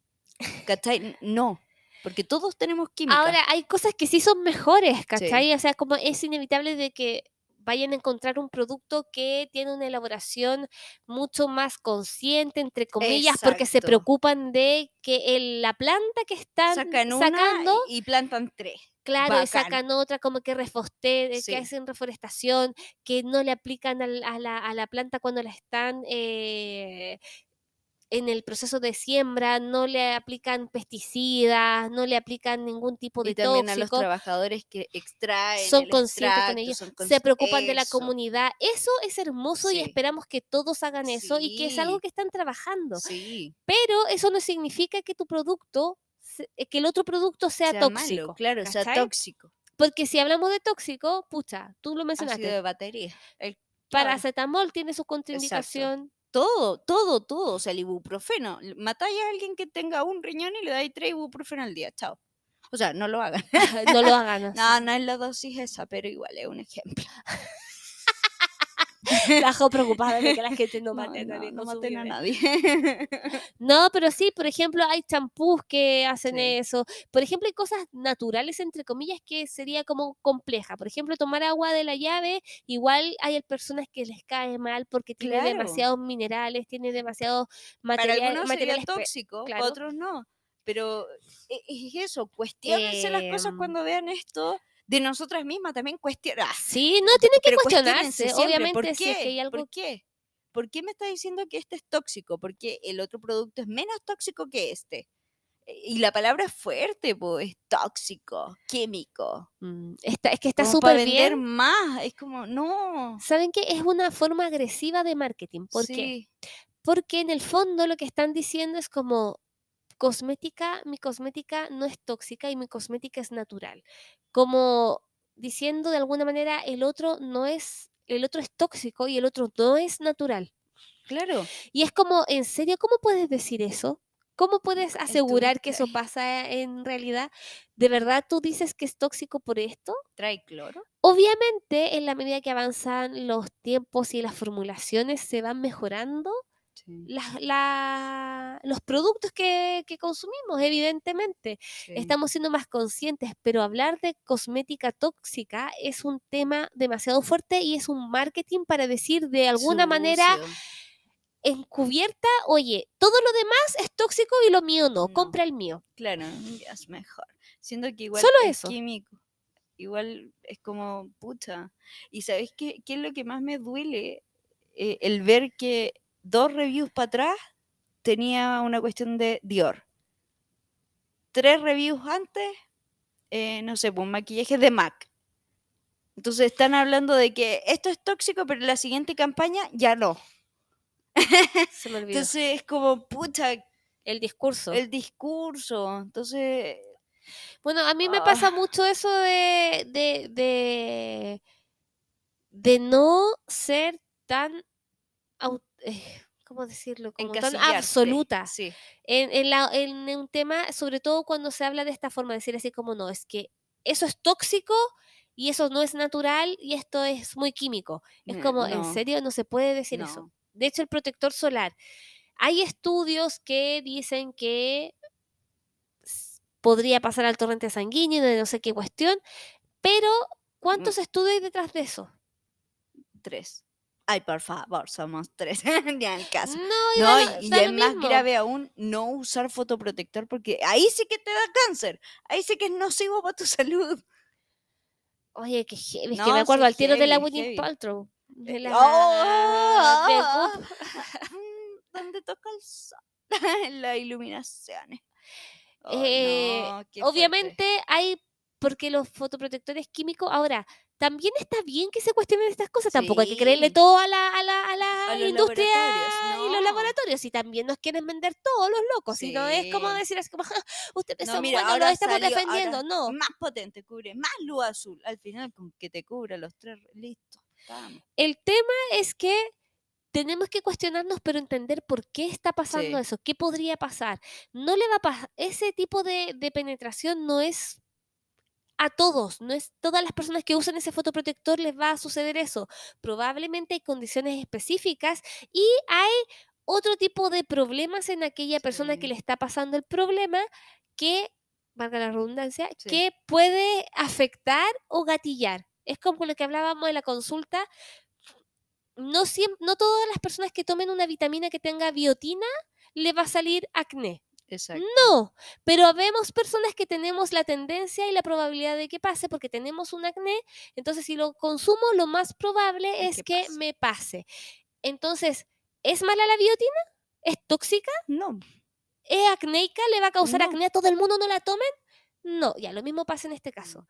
¿Cachai? No, porque todos tenemos química. Ahora, hay cosas que sí son mejores, ¿cachai? O sea, como es inevitable de que vayan a encontrar un producto que tiene una elaboración mucho más consciente, entre comillas, porque se preocupan de que el- la planta que están Sacan una sacando, y plantan tres. claro, y sacan otra como que refoste, Sí. que hacen reforestación, que no le aplican al- a, la, a la planta cuando la están... eh, en el proceso de siembra no le aplican pesticidas, no le aplican ningún tipo de Y también a los trabajadores que extraen. son el conscientes con extracto, ello, son se preocupan de la comunidad. Eso es hermoso y esperamos que todos hagan eso y que es algo que están trabajando. Sí, Pero eso no significa que tu producto, eh, que el otro producto sea, sea tóxico. malo, claro, sea tóxico. Porque si hablamos de tóxico, pucha, tú lo Ácido mencionaste. de batería. el- claro, Paracetamol tiene su contraindicación. Todo, todo, todo. O sea, el ibuprofeno. Matáis a alguien que tenga un riñón y le dais tres ibuprofeno al día. Chao. O sea, no lo hagan. no lo hagan así. No, no es la dosis esa, pero igual es un ejemplo. La Jo preocupada de que la gente no mate a no, nadie no su maten a nadie. No, pero sí, por ejemplo, hay champús que hacen Sí. eso. Por ejemplo, hay cosas naturales, entre comillas, que sería como compleja. Por ejemplo, tomar agua de la llave, igual hay personas que les cae mal porque tiene Claro. demasiados minerales, tiene demasiados Para material- algunos materiales. tóxico, claro. otros no. pero e- es eso, cuestionense las cosas Em. cuando vean esto. De nosotras mismas también cuestionar. Sí, no tiene que cuestionarse. Obviamente, ¿por si es qué? que hay algo ¿Por qué? ¿Por qué me está diciendo que este es tóxico? Porque el otro producto es menos tóxico que este. E- Y la palabra es fuerte, pues, es tóxico, químico. Mm, está- es que está súper vender bien. más. Es como, no. ¿Saben qué? Es una forma agresiva de marketing. ¿Por qué? Sí, Porque en el fondo lo que están diciendo es como cosmética, mi cosmética no es tóxica y mi cosmética es natural. Como diciendo de alguna manera el otro no es, el otro es tóxico y el otro no es natural. claro. Y es como, ¿en serio cómo puedes decir eso? ¿Cómo puedes asegurar que eso pasa en realidad? ¿De verdad tú dices que es tóxico por esto? Trae cloro. Obviamente, en la medida que avanzan los tiempos y las formulaciones se van mejorando, la- los productos que, que consumimos, evidentemente. Sí. Estamos siendo más conscientes, pero hablar de cosmética tóxica es un tema demasiado fuerte y es un marketing para decir de alguna manera Sucio. encubierta, oye, todo lo demás es tóxico y lo mío no, No. compra el mío. Claro, es mejor. Siendo que igual Solo es eso. químico. Igual es como, pucha. ¿Y sabéis qué, qué es lo que más me duele? Eh, el ver que dos reviews para atrás tenía una cuestión de Dior. Tres reviews antes, eh, no sé, pues un maquillaje de MAC. Entonces están hablando de que esto es tóxico, pero en la siguiente campaña ya no. Se me olvidó. Entonces es como, pucha, el discurso. el discurso. Entonces, Bueno, a mí me Ah. pasa mucho eso de, de, de, de no ser tan, au- eh, ¿cómo decirlo? Como tan absoluta Sí. en, en, la- en un tema, sobre todo cuando se habla de esta forma, decir así como no, es que eso es tóxico y eso no es natural y esto es muy químico. Es Eh, como, ¿en serio? No se puede decir eso. De hecho, el protector solar, hay estudios que dicen que podría pasar al torrente sanguíneo de no sé qué cuestión, pero ¿cuántos estudios hay detrás de eso? Tres. Ay, por favor, somos tres. ya en caso. No, y No, da y, y es más mismo. grave aún no usar fotoprotector porque ahí sí que te da cáncer. Ahí sí que es nocivo para tu salud. Oye, que heavy, es que No, me sí, acuerdo al tiro de la heavy. Paltrow. De Eh, la, ¡Oh! del Goop. Mm, ¿Dónde toca el sol? Las iluminaciones. Oh, Eh, no, fuerte. Obviamente hay, porque los fotoprotectores químicos, ahora, también está bien que se cuestionen estas cosas, tampoco hay que creerle Sí. todo a la, a la, a la A industria y los laboratorios, y también nos quieren vender todos los locos, si no es como Sí. decir así como, "Ja, ustedes No, son mira, buenos, ahora estamos salió- ahora defendiendo, no. Más potente, cubre más luz azul. Al final, con que te cubra los tres, listo. El tema es que tenemos que cuestionarnos, pero entender por qué está pasando Sí. eso, qué podría pasar. No le va a pasar, ese tipo de, de penetración no es a todos, no es todas las personas que usan ese fotoprotector les va a suceder eso. Probablemente hay condiciones específicas y hay otro tipo de problemas en aquella persona que le está pasando el problema que, valga la redundancia, Sí. que puede afectar o gatillar. Es como lo que hablábamos de la consulta. No, siem- no todas las personas que tomen una vitamina que tenga biotina le va a salir acné. Exacto. No, pero vemos personas que tenemos la tendencia y la probabilidad de que pase porque tenemos un acné, entonces si lo consumo lo más probable Es es que me pase. Entonces, ¿es mala la biotina? ¿Es tóxica? No. ¿Es acnéica? ¿Le va a causar No. acné a todo el mundo? ¿No la tomen? No, ya lo mismo pasa en este caso.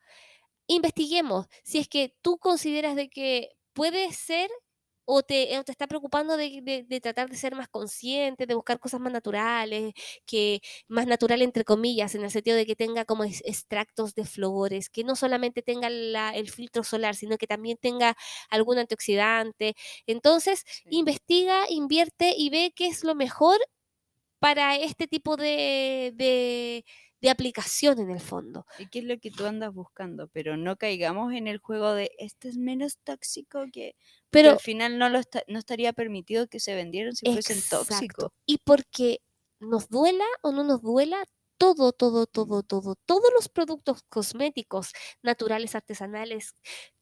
Investiguemos si es que tú consideras de que puede ser o te, o te está preocupando de, de- de tratar de ser más consciente, de buscar cosas más naturales, que más natural entre comillas, en el sentido de que tenga como extractos de flores, que no solamente tenga la- el filtro solar, sino que también tenga algún antioxidante. Entonces, Sí. investiga, invierte y ve qué es lo mejor para este tipo de, de, de aplicación en el fondo. ¿Y qué es lo que tú andas buscando? Pero no caigamos en el juego de este es menos tóxico que. Pero al final no, lo esta- no estaría permitido que se vendieran si fuesen tóxicos. y porque nos duela o no nos duela, todo, todo, todo, todo, todos los productos cosméticos, naturales, artesanales,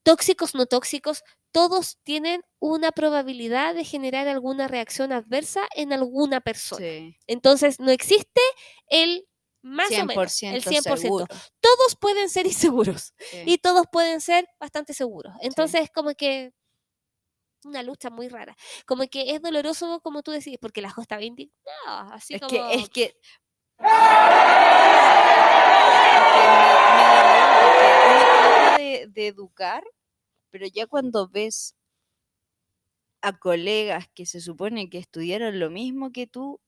tóxicos, no tóxicos, todos tienen una probabilidad de generar alguna reacción adversa en alguna persona. Sí. Entonces, no existe el Más o menos, el 100% 100%. seguro. Todos pueden ser inseguros Sí. y todos pueden ser bastante seguros. Entonces, es como que una lucha muy rara. Como que es doloroso, como tú decís, porque la Jo estaba indignada. Así es como... que, es que. De, de educar, pero ya cuando ves a colegas que se supone que estudiaron lo mismo que tú,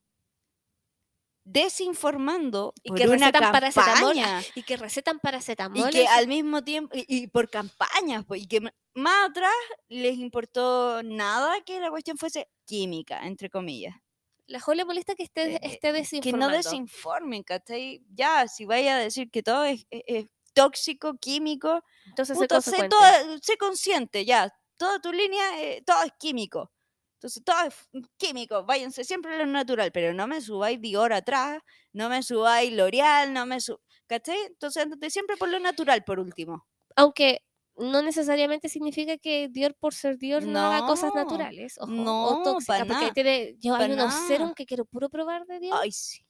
desinformando Y por que una recetan paracetamol, campaña Y que recetan y paracetamol. que en al mismo tiempo y, y por campañas pues, y que más atrás les importó nada que la cuestión fuese química entre comillas La Jo le molesta que esté, eh, esté que desinformando. no desinformen ¿cachai? ya si vaya a decir que todo es, es- es tóxico químico Entonces, sé puta, sé, toda- sé consciente ya toda tu línea eh, todo es químico entonces todo es químico váyanse siempre a lo natural pero no me subáis Dior atrás no me subáis L'Oreal no me subáis ¿cachai? entonces andate siempre por lo natural por último Aunque no necesariamente significa que Dior por ser Dior no, haga cosas naturales. Ojo, no, o tóxicas. Porque tiene, yo hay unos serum que quiero puro probar de Dior. Ay, sí.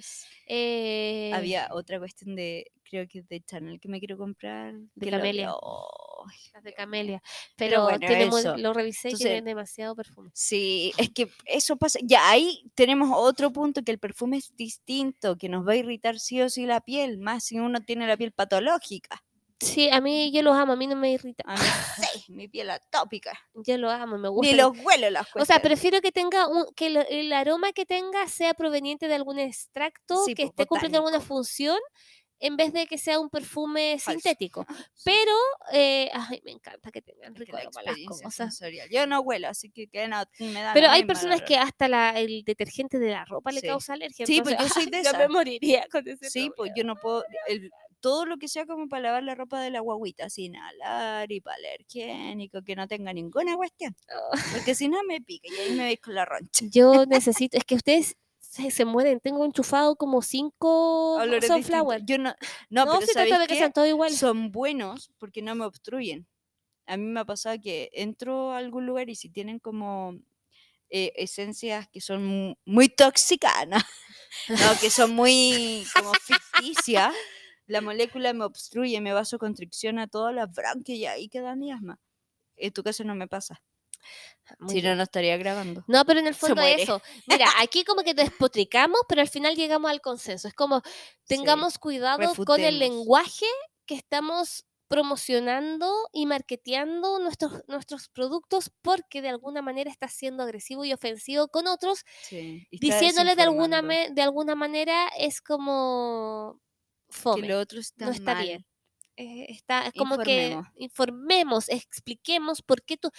Sí. Eh, Había otra cuestión de, creo que de Chanel que me quiero comprar. De lo-. Ay, las de Camelia. Pero Pero, bueno, lo revisé y Entonces- tiene demasiado perfume. Sí, es que eso pasa. Ya ahí tenemos otro punto que el perfume es distinto, que nos va a irritar sí o sí la piel, más si uno tiene la piel patológica. Sí, a mí yo los amo, a mí no me irrita. A mí sí, mi piel atópica. Yo los amo, me gusta. Ni los huelo las O sea, cuestiones. prefiero que tenga un, que el, el aroma que tenga sea proveniente de algún extracto Sí, que po, esté cumpliendo alguna botánico. función en vez de que sea un perfume Falso. sintético. Sí, Pero, eh, ay, me encanta que tengan rico aroma las cosas. sensorial. Yo no huelo, así que, que no, me da Pero hay personas que hasta la, el detergente de la ropa le Sí. causa alergia. Sí, pues entonces, yo soy de yo me esas. moriría con ese Sí, pues yo no puedo. el- todo lo que sea como para lavar la ropa de la guaguita, sin alar y para alergénico, que no tenga ninguna cuestión. problema. Porque si no me pica y ahí me veis con la roncha. Yo necesito, es que ustedes se, se mueren. Tengo enchufado como cinco Olores sunflower. Yo no, no, No, pero se ¿sabéis trata de que sean todos iguales. Son buenos porque no me obstruyen. A mí me ha pasado que entro a algún lugar y si tienen como eh, esencias que son mu- muy toxicanas, no, que son muy como ficticias, la molécula me obstruye, me vasoconstricciona todas las branquias y ahí queda mi asma. En tu caso no me pasa. Muy Si bien. no, no estaría grabando. No, pero en el fondo eso. Mira, aquí como que despotricamos, pero al final llegamos al consenso. Es como tengamos cuidado con el lenguaje que estamos promocionando y marketeando nuestros, nuestros productos porque de alguna manera está siendo agresivo y ofensivo con otros, Sí, diciéndole de alguna, de alguna manera es como fome. que lo otro está, no está mal. bien. Eh, está, es como que Informemos. informemos, expliquemos por qué, tú,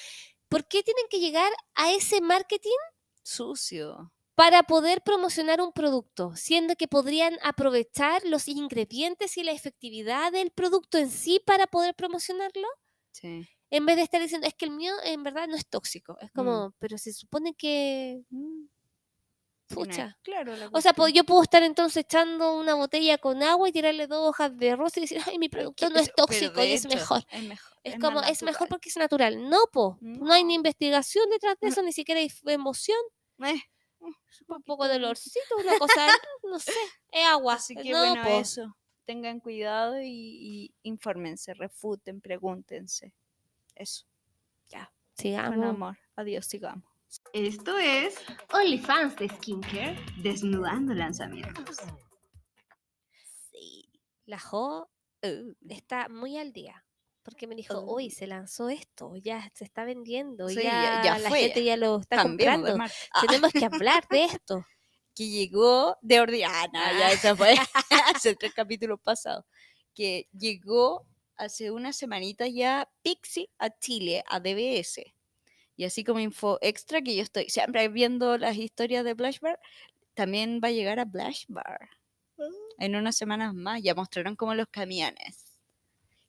por qué tienen que llegar a ese marketing Sucio. para poder promocionar un producto, siendo que podrían aprovechar los ingredientes y la efectividad del producto en sí para poder promocionarlo, Sí. en vez de estar diciendo, es que el mío en verdad no es tóxico. Es Mm. como, pero se supone que... mm, Pucha. Claro, la O sea, yo puedo estar entonces echando una botella con agua y tirarle dos hojas de rosa y decir, ay, mi producto no es tóxico y es hecho, mejor. Es mejor. Es, como, es mejor porque es natural. No, po. No hay ni investigación detrás de eso, ni siquiera hay emoción. Eh, Un poco de olorcito, una cosa, no sé, es agua. Así que no, bueno, po. eso. Tengan cuidado y, y infórmense, refuten, pregúntense. Eso. Con Sigamos. amor. Adiós, sigamos. Esto es OnlyFans de Skincare, desnudando lanzamientos. Sí. La Jo Uh, está muy al día. Porque me dijo, Oh. uy, se lanzó esto, ya se está vendiendo, Sí, ya, la fue, gente ya lo está comprando. Ah, Tenemos que hablar de esto. que llegó de Ordiana, ya eso fue hace tres capítulos pasados, que llegó hace unas semanitas ya Pixie a Chile, a DBS. Y así como info extra que yo estoy siempre viendo las historias de Blush Bar, también va a llegar a Blush Bar. En unas semanas más ya mostraron como los camiones.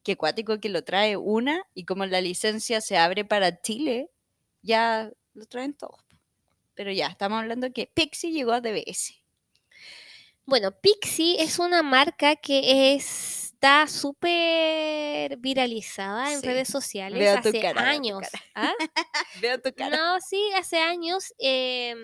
Qué cuático que lo trae una y como la licencia se abre para Chile, ya lo traen todos. Pero ya, estamos hablando que Pixie llegó a DBS. Bueno, Pixie es una marca que está súper viralizada en Sí, redes sociales veo hace cara, veo tu años. cara. ¿Ah? Veo tu cara. No, sí, hace años. em,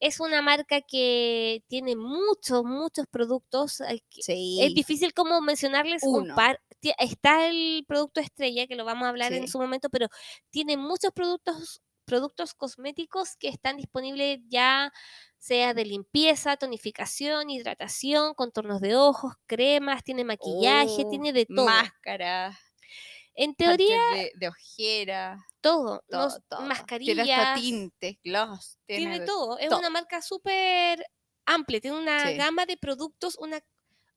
Es una marca que tiene muchos, muchos productos. Sí. Es difícil como mencionarles un par. Está el producto estrella, que lo vamos a hablar en su momento, pero tiene muchos productos, productos cosméticos que están disponibles ya, sea de limpieza, tonificación, hidratación, contornos de ojos, cremas, tiene maquillaje, Oh, tiene de todo. Máscara, en teoría, de, de ojera, todo. todo, nos- todo. Tiene hasta mascarillas. tintes, gloss, tiene, tiene todo. Es todo. una marca súper amplia, tiene una Sí. gama de productos, una,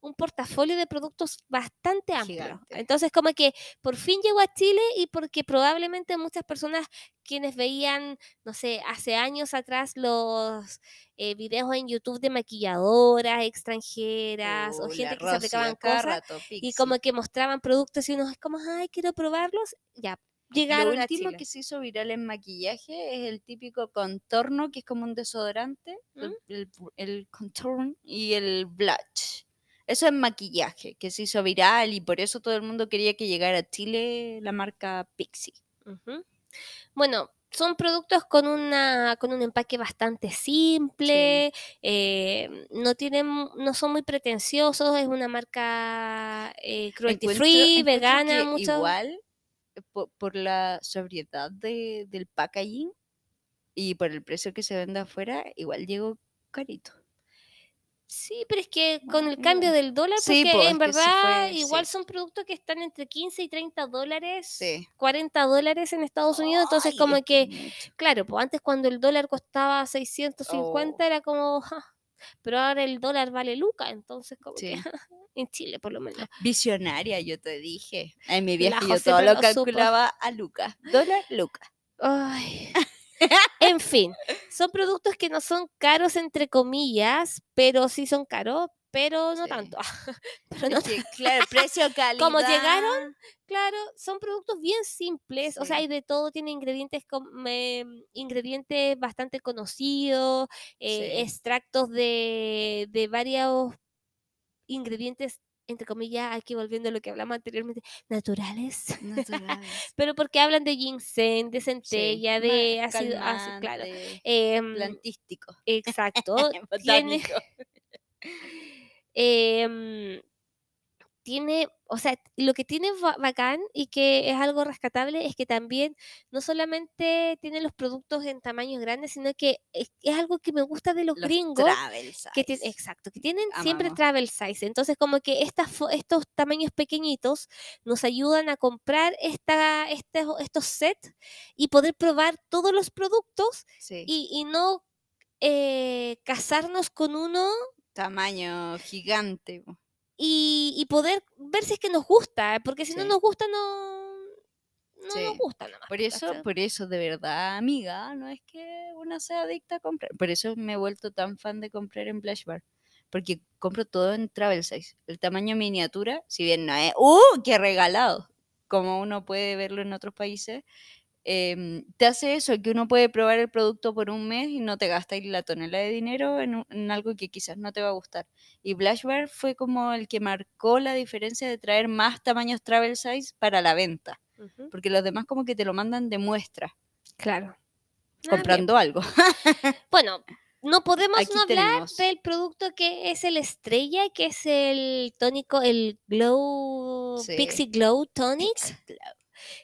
un portafolio de productos bastante amplio. Gigante. Entonces, como que por fin llegó a Chile y porque probablemente muchas personas quienes veían, no sé, hace años atrás los eh, videos en YouTube de maquilladoras extranjeras o gente que se aplicaban cosas rato, y como que mostraban productos y uno es como, ay, quiero probarlos, ya. Lo Llegaron a último Chile. que se hizo viral en maquillaje es el típico contorno, que es como un desodorante, el- ¿Mm? el, el contorno y el blush. Eso es maquillaje, que se hizo viral y por eso todo el mundo quería que llegara a Chile la marca Pixie. Bueno, son productos con una con un empaque bastante simple, eh, no tienen, no son muy pretenciosos, es una marca eh, cruelty Encuentro- free, encuentro vegana, mucho. Igual, eh, po- por, la sobriedad de- del packaging y por el precio que se vende afuera, igual llegó carito. Sí, pero es que con el cambio del dólar, Sí, porque po, en verdad fue- igual sí. son productos que están entre 15 y 30 dólares, Sí. 40 dólares en Estados Unidos, entonces como es que. Claro, pues antes cuando el dólar costaba 650 Oh. era como, "Ja", pero ahora el dólar vale luca, entonces como que en Chile por lo menos. Visionaria, yo te dije. En mi viaje yo todo lo calculaba a Lucas. Dólar, Lucas. Ay. En fin, son productos que no son caros entre comillas, pero sí son caros, pero no Sí. tanto. Pero no que, claro, precio, calidad. Como llegaron, Claro, son productos bien simples, o sea, hay de todo, tiene ingredientes em, ingredientes bastante conocidos, eh, Sí. extractos de, de varios ingredientes, entre comillas, aquí volviendo a lo que hablamos anteriormente, naturales, Naturales. pero porque hablan de ginseng, de centella, Sí, de ácido, ácido, claro. em, plantístico. exacto, tiene. tiene, o sea, lo que tiene ba- bacán y que es algo rescatable es que también no solamente tiene los productos en tamaños grandes, sino que es, es algo que me gusta de los, Los gringos. travel Que size. exacto, que tienen siempre travel size. Entonces, como que estas, estos tamaños pequeñitos nos ayudan a comprar esta, estos, estos sets y poder probar todos los productos Sí. y, y no eh, casarnos con uno Tamaño gigante. Y, y poder ver si es que nos gusta, porque si no nos gusta, no, no Sí. nos gusta nomás. Por po, eso, ¿cachai? por eso, de verdad, amiga, no es que una sea adicta a comprar. Por eso me he vuelto tan fan de comprar en Blush Bar. Porque compro todo en travel size. El tamaño miniatura, si bien no es, ¡uh! ¡Qué regalado! Como uno puede verlo en otros países, em, te hace eso, que uno puede probar el producto por un mes y no te gastáis la tonelada de dinero en, un- en algo que quizás no te va a gustar. Y Blush Bar fue como el que marcó la diferencia de traer más tamaños travel size para la venta porque los demás como que te lo mandan de muestra, Claro. Ah, comprando algo. Bueno, no podemos Aquí no hablar tenemos. del producto que es el estrella, que es el tónico, el Glow, Sí. Pixie Glow Tonic.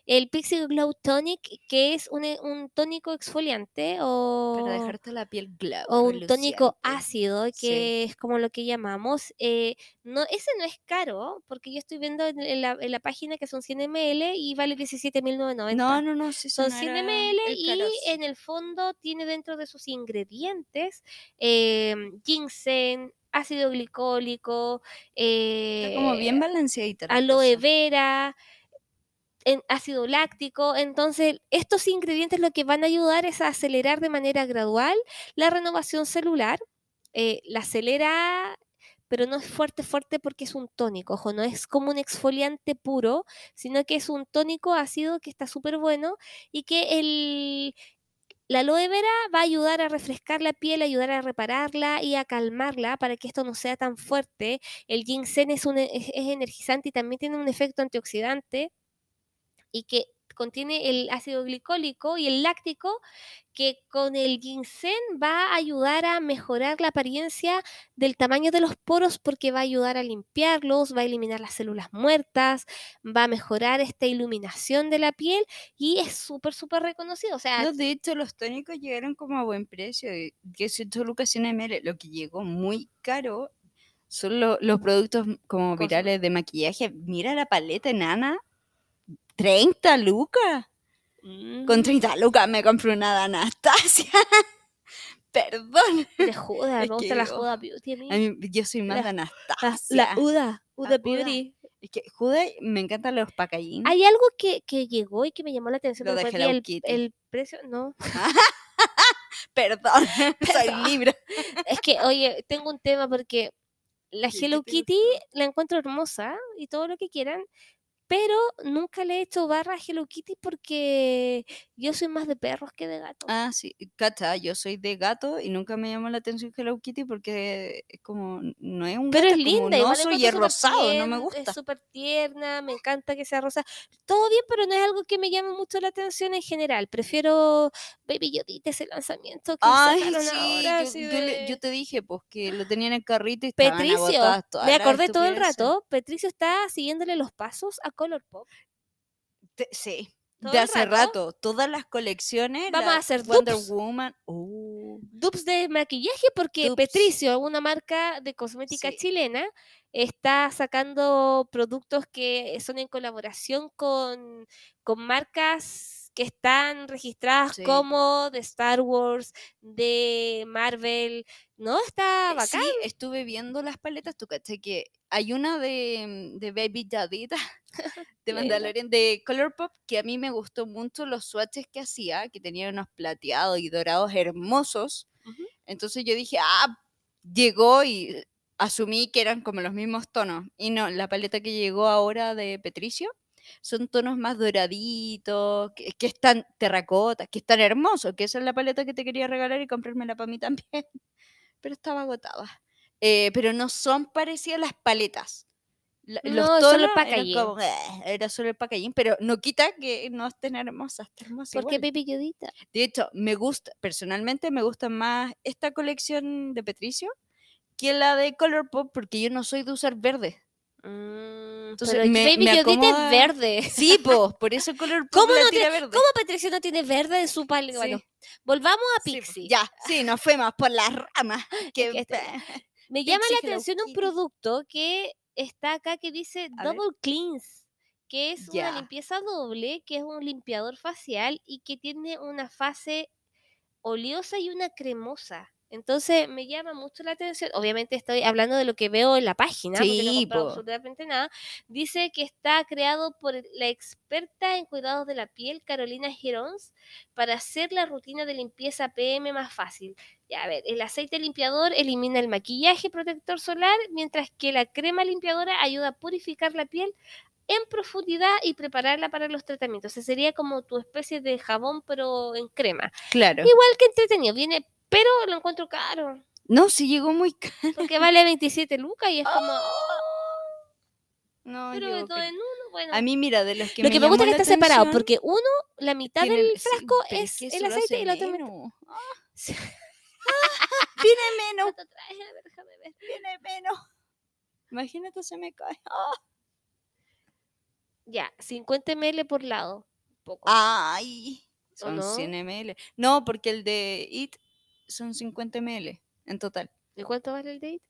El Pixie Glow Tonic, que es un, e- un tónico exfoliante o, Para dejarte la piel glow. o un tónico ácido, Sí. que es como lo que llamamos. eh, no, ese no es caro, porque yo estoy viendo en, en la, en la página que son 100 ml y vale 17.990. No, no, no, sí, Son no 100 era ml y en el fondo tiene dentro de sus ingredientes em, ginseng, ácido glicólico, Está como bien eh, balanceadita. la aloe cosa. vera, en ácido láctico. Entonces, estos ingredientes lo que van a ayudar es a acelerar de manera gradual la renovación celular. eh, la acelera, pero no es fuerte, fuerte porque es un tónico. Ojo, no es como un exfoliante puro, sino que es un tónico ácido que está súper bueno y que el, la aloe vera va a ayudar a refrescar la piel, ayudar a repararla y a calmarla para que esto no sea tan fuerte. El ginseng es, un, es energizante y también tiene un efecto antioxidante y que contiene el ácido glicólico y el láctico, que con el ginseng va a ayudar a mejorar la apariencia del tamaño de los poros porque va a ayudar a limpiarlos, va a eliminar las células muertas, va a mejorar esta iluminación de la piel y es súper, súper reconocido. O sea, No, de hecho, los tónicos llegaron como a buen precio, de 18 lucas 100 ml. Lo que llegó muy caro son lo- los productos como Cosme. virales de maquillaje. Mira la paleta enana, 30 lucas. Con mm, 30 lucas me compré una de Anastasia. Perdón. de Huda, Es me gusta la Huda Beauty a mí. A mí- yo soy más La- de La, Anastasia. la Huda, Huda Huda. Beauty. Es que Juda me encantan los packaging. Hay algo que, que llegó y que me llamó la atención. Lo de Hello el, Kitty. el precio, no. Perdón, soy Perdón. libre. Es que, oye, tengo un tema porque la ¿Qué- qué Hello Kitty la encuentro hermosa y todo lo que quieran, pero nunca le he hecho barra a Hello Kitty porque yo soy más de perros que de gatos. Ah, sí, cacha, yo soy de gato y nunca me llamó la atención Hello Kitty porque es como, no es un Pero gato, es como un linda, igual la oso y es rosado, no me tierna, gusta. Es súper tierna, me encanta que sea rosa. Todo bien, pero no es algo que me llame mucho la atención en general. Prefiero Baby Yodita, ese lanzamiento que Ay, sacaron sí, ahora. yo, yo de- yo te dije, pues que lo tenía en el carrito y estaban Petricio, agotadas todas me acordé todo el rato, Petricio está siguiéndole los pasos a Colourpop. Te- sí, todo de el hace rato. todas las colecciones, Vamos a hacer Wonder dupes. Woman, oh, dupes de maquillaje porque Dupes. Petricio, una marca de cosmética Sí. chilena, está sacando productos que son en colaboración con, con marcas que están registradas Sí. como de Star Wars, de Marvel, ¿no? Está Eh, bacán. Sí, estuve viendo las paletas, tú caché que hay una de, de Baby Yadita, de. Mandalorian, de Colourpop, que a mí me gustó mucho los swatches que hacía, que tenían unos plateados y dorados hermosos. Entonces yo dije, ah, llegó y asumí que eran como los mismos tonos. Y no, la paleta que llegó ahora de Petricio son tonos más doraditos, que, que están terracotas, que están hermosos, que esa es la paleta que te quería regalar y comprármela para mí también. Pero estaba agotada. Eh, pero no son parecidas las paletas. La- No, los es solo el tonos packaging. como, "Eh", era solo el packaging, pero no quita que no estén hermosas, está hermosa Porque igual. Baby Yodita. De hecho, me gusta, personalmente me gusta más esta colección de Petricio que la de Colourpop porque yo no soy de usar verde. Mm, Entonces, pero me- Baby me es verde. Sí, po, por eso Colourpop ¿Cómo la no tira verde. ¿Cómo Patricio no tiene verde en su paleta? Bueno, volvamos a Sí, Pixie. ya, sí, nos fuimos por las ramas. Que, este- Me llama la atención un producto que está acá que dice A ver. Double Cleanse, que es una limpieza doble, que es un limpiador facial y que tiene una fase oleosa y una cremosa. Entonces me llama mucho la atención. Obviamente estoy hablando de lo que veo en la página, porque no Sí, comprado po. absolutamente nada. Dice que está creado por la experta en cuidados de la piel, Carolina Girons, para hacer la rutina de limpieza PM más fácil. Ya, a ver, el aceite limpiador elimina el maquillaje protector solar, mientras que la crema limpiadora ayuda a purificar la piel en profundidad y prepararla para los tratamientos. Ese sería como tu especie de jabón, pero en crema. Claro. Igual que entretenido, viene, pero lo encuentro caro, No, sí llegó muy caro. porque vale 27 lucas y es como, No, pero de todo caro. en uno, bueno. A mí, mira, de los que lo que me gusta es que está separado, porque uno, la mitad tiene del el- sí, frasco pero es que el aceite y otra mitad. menos. Sí. Viene menos. A ver, déjame ver. viene menos. Imagínate, se me cae. Ah. Ya, 50 ml por lado. Poco. Ay, ¿O son no? 100 ml. No, porque el de IT son 50 ml en total. ¿Y cuánto vale el date?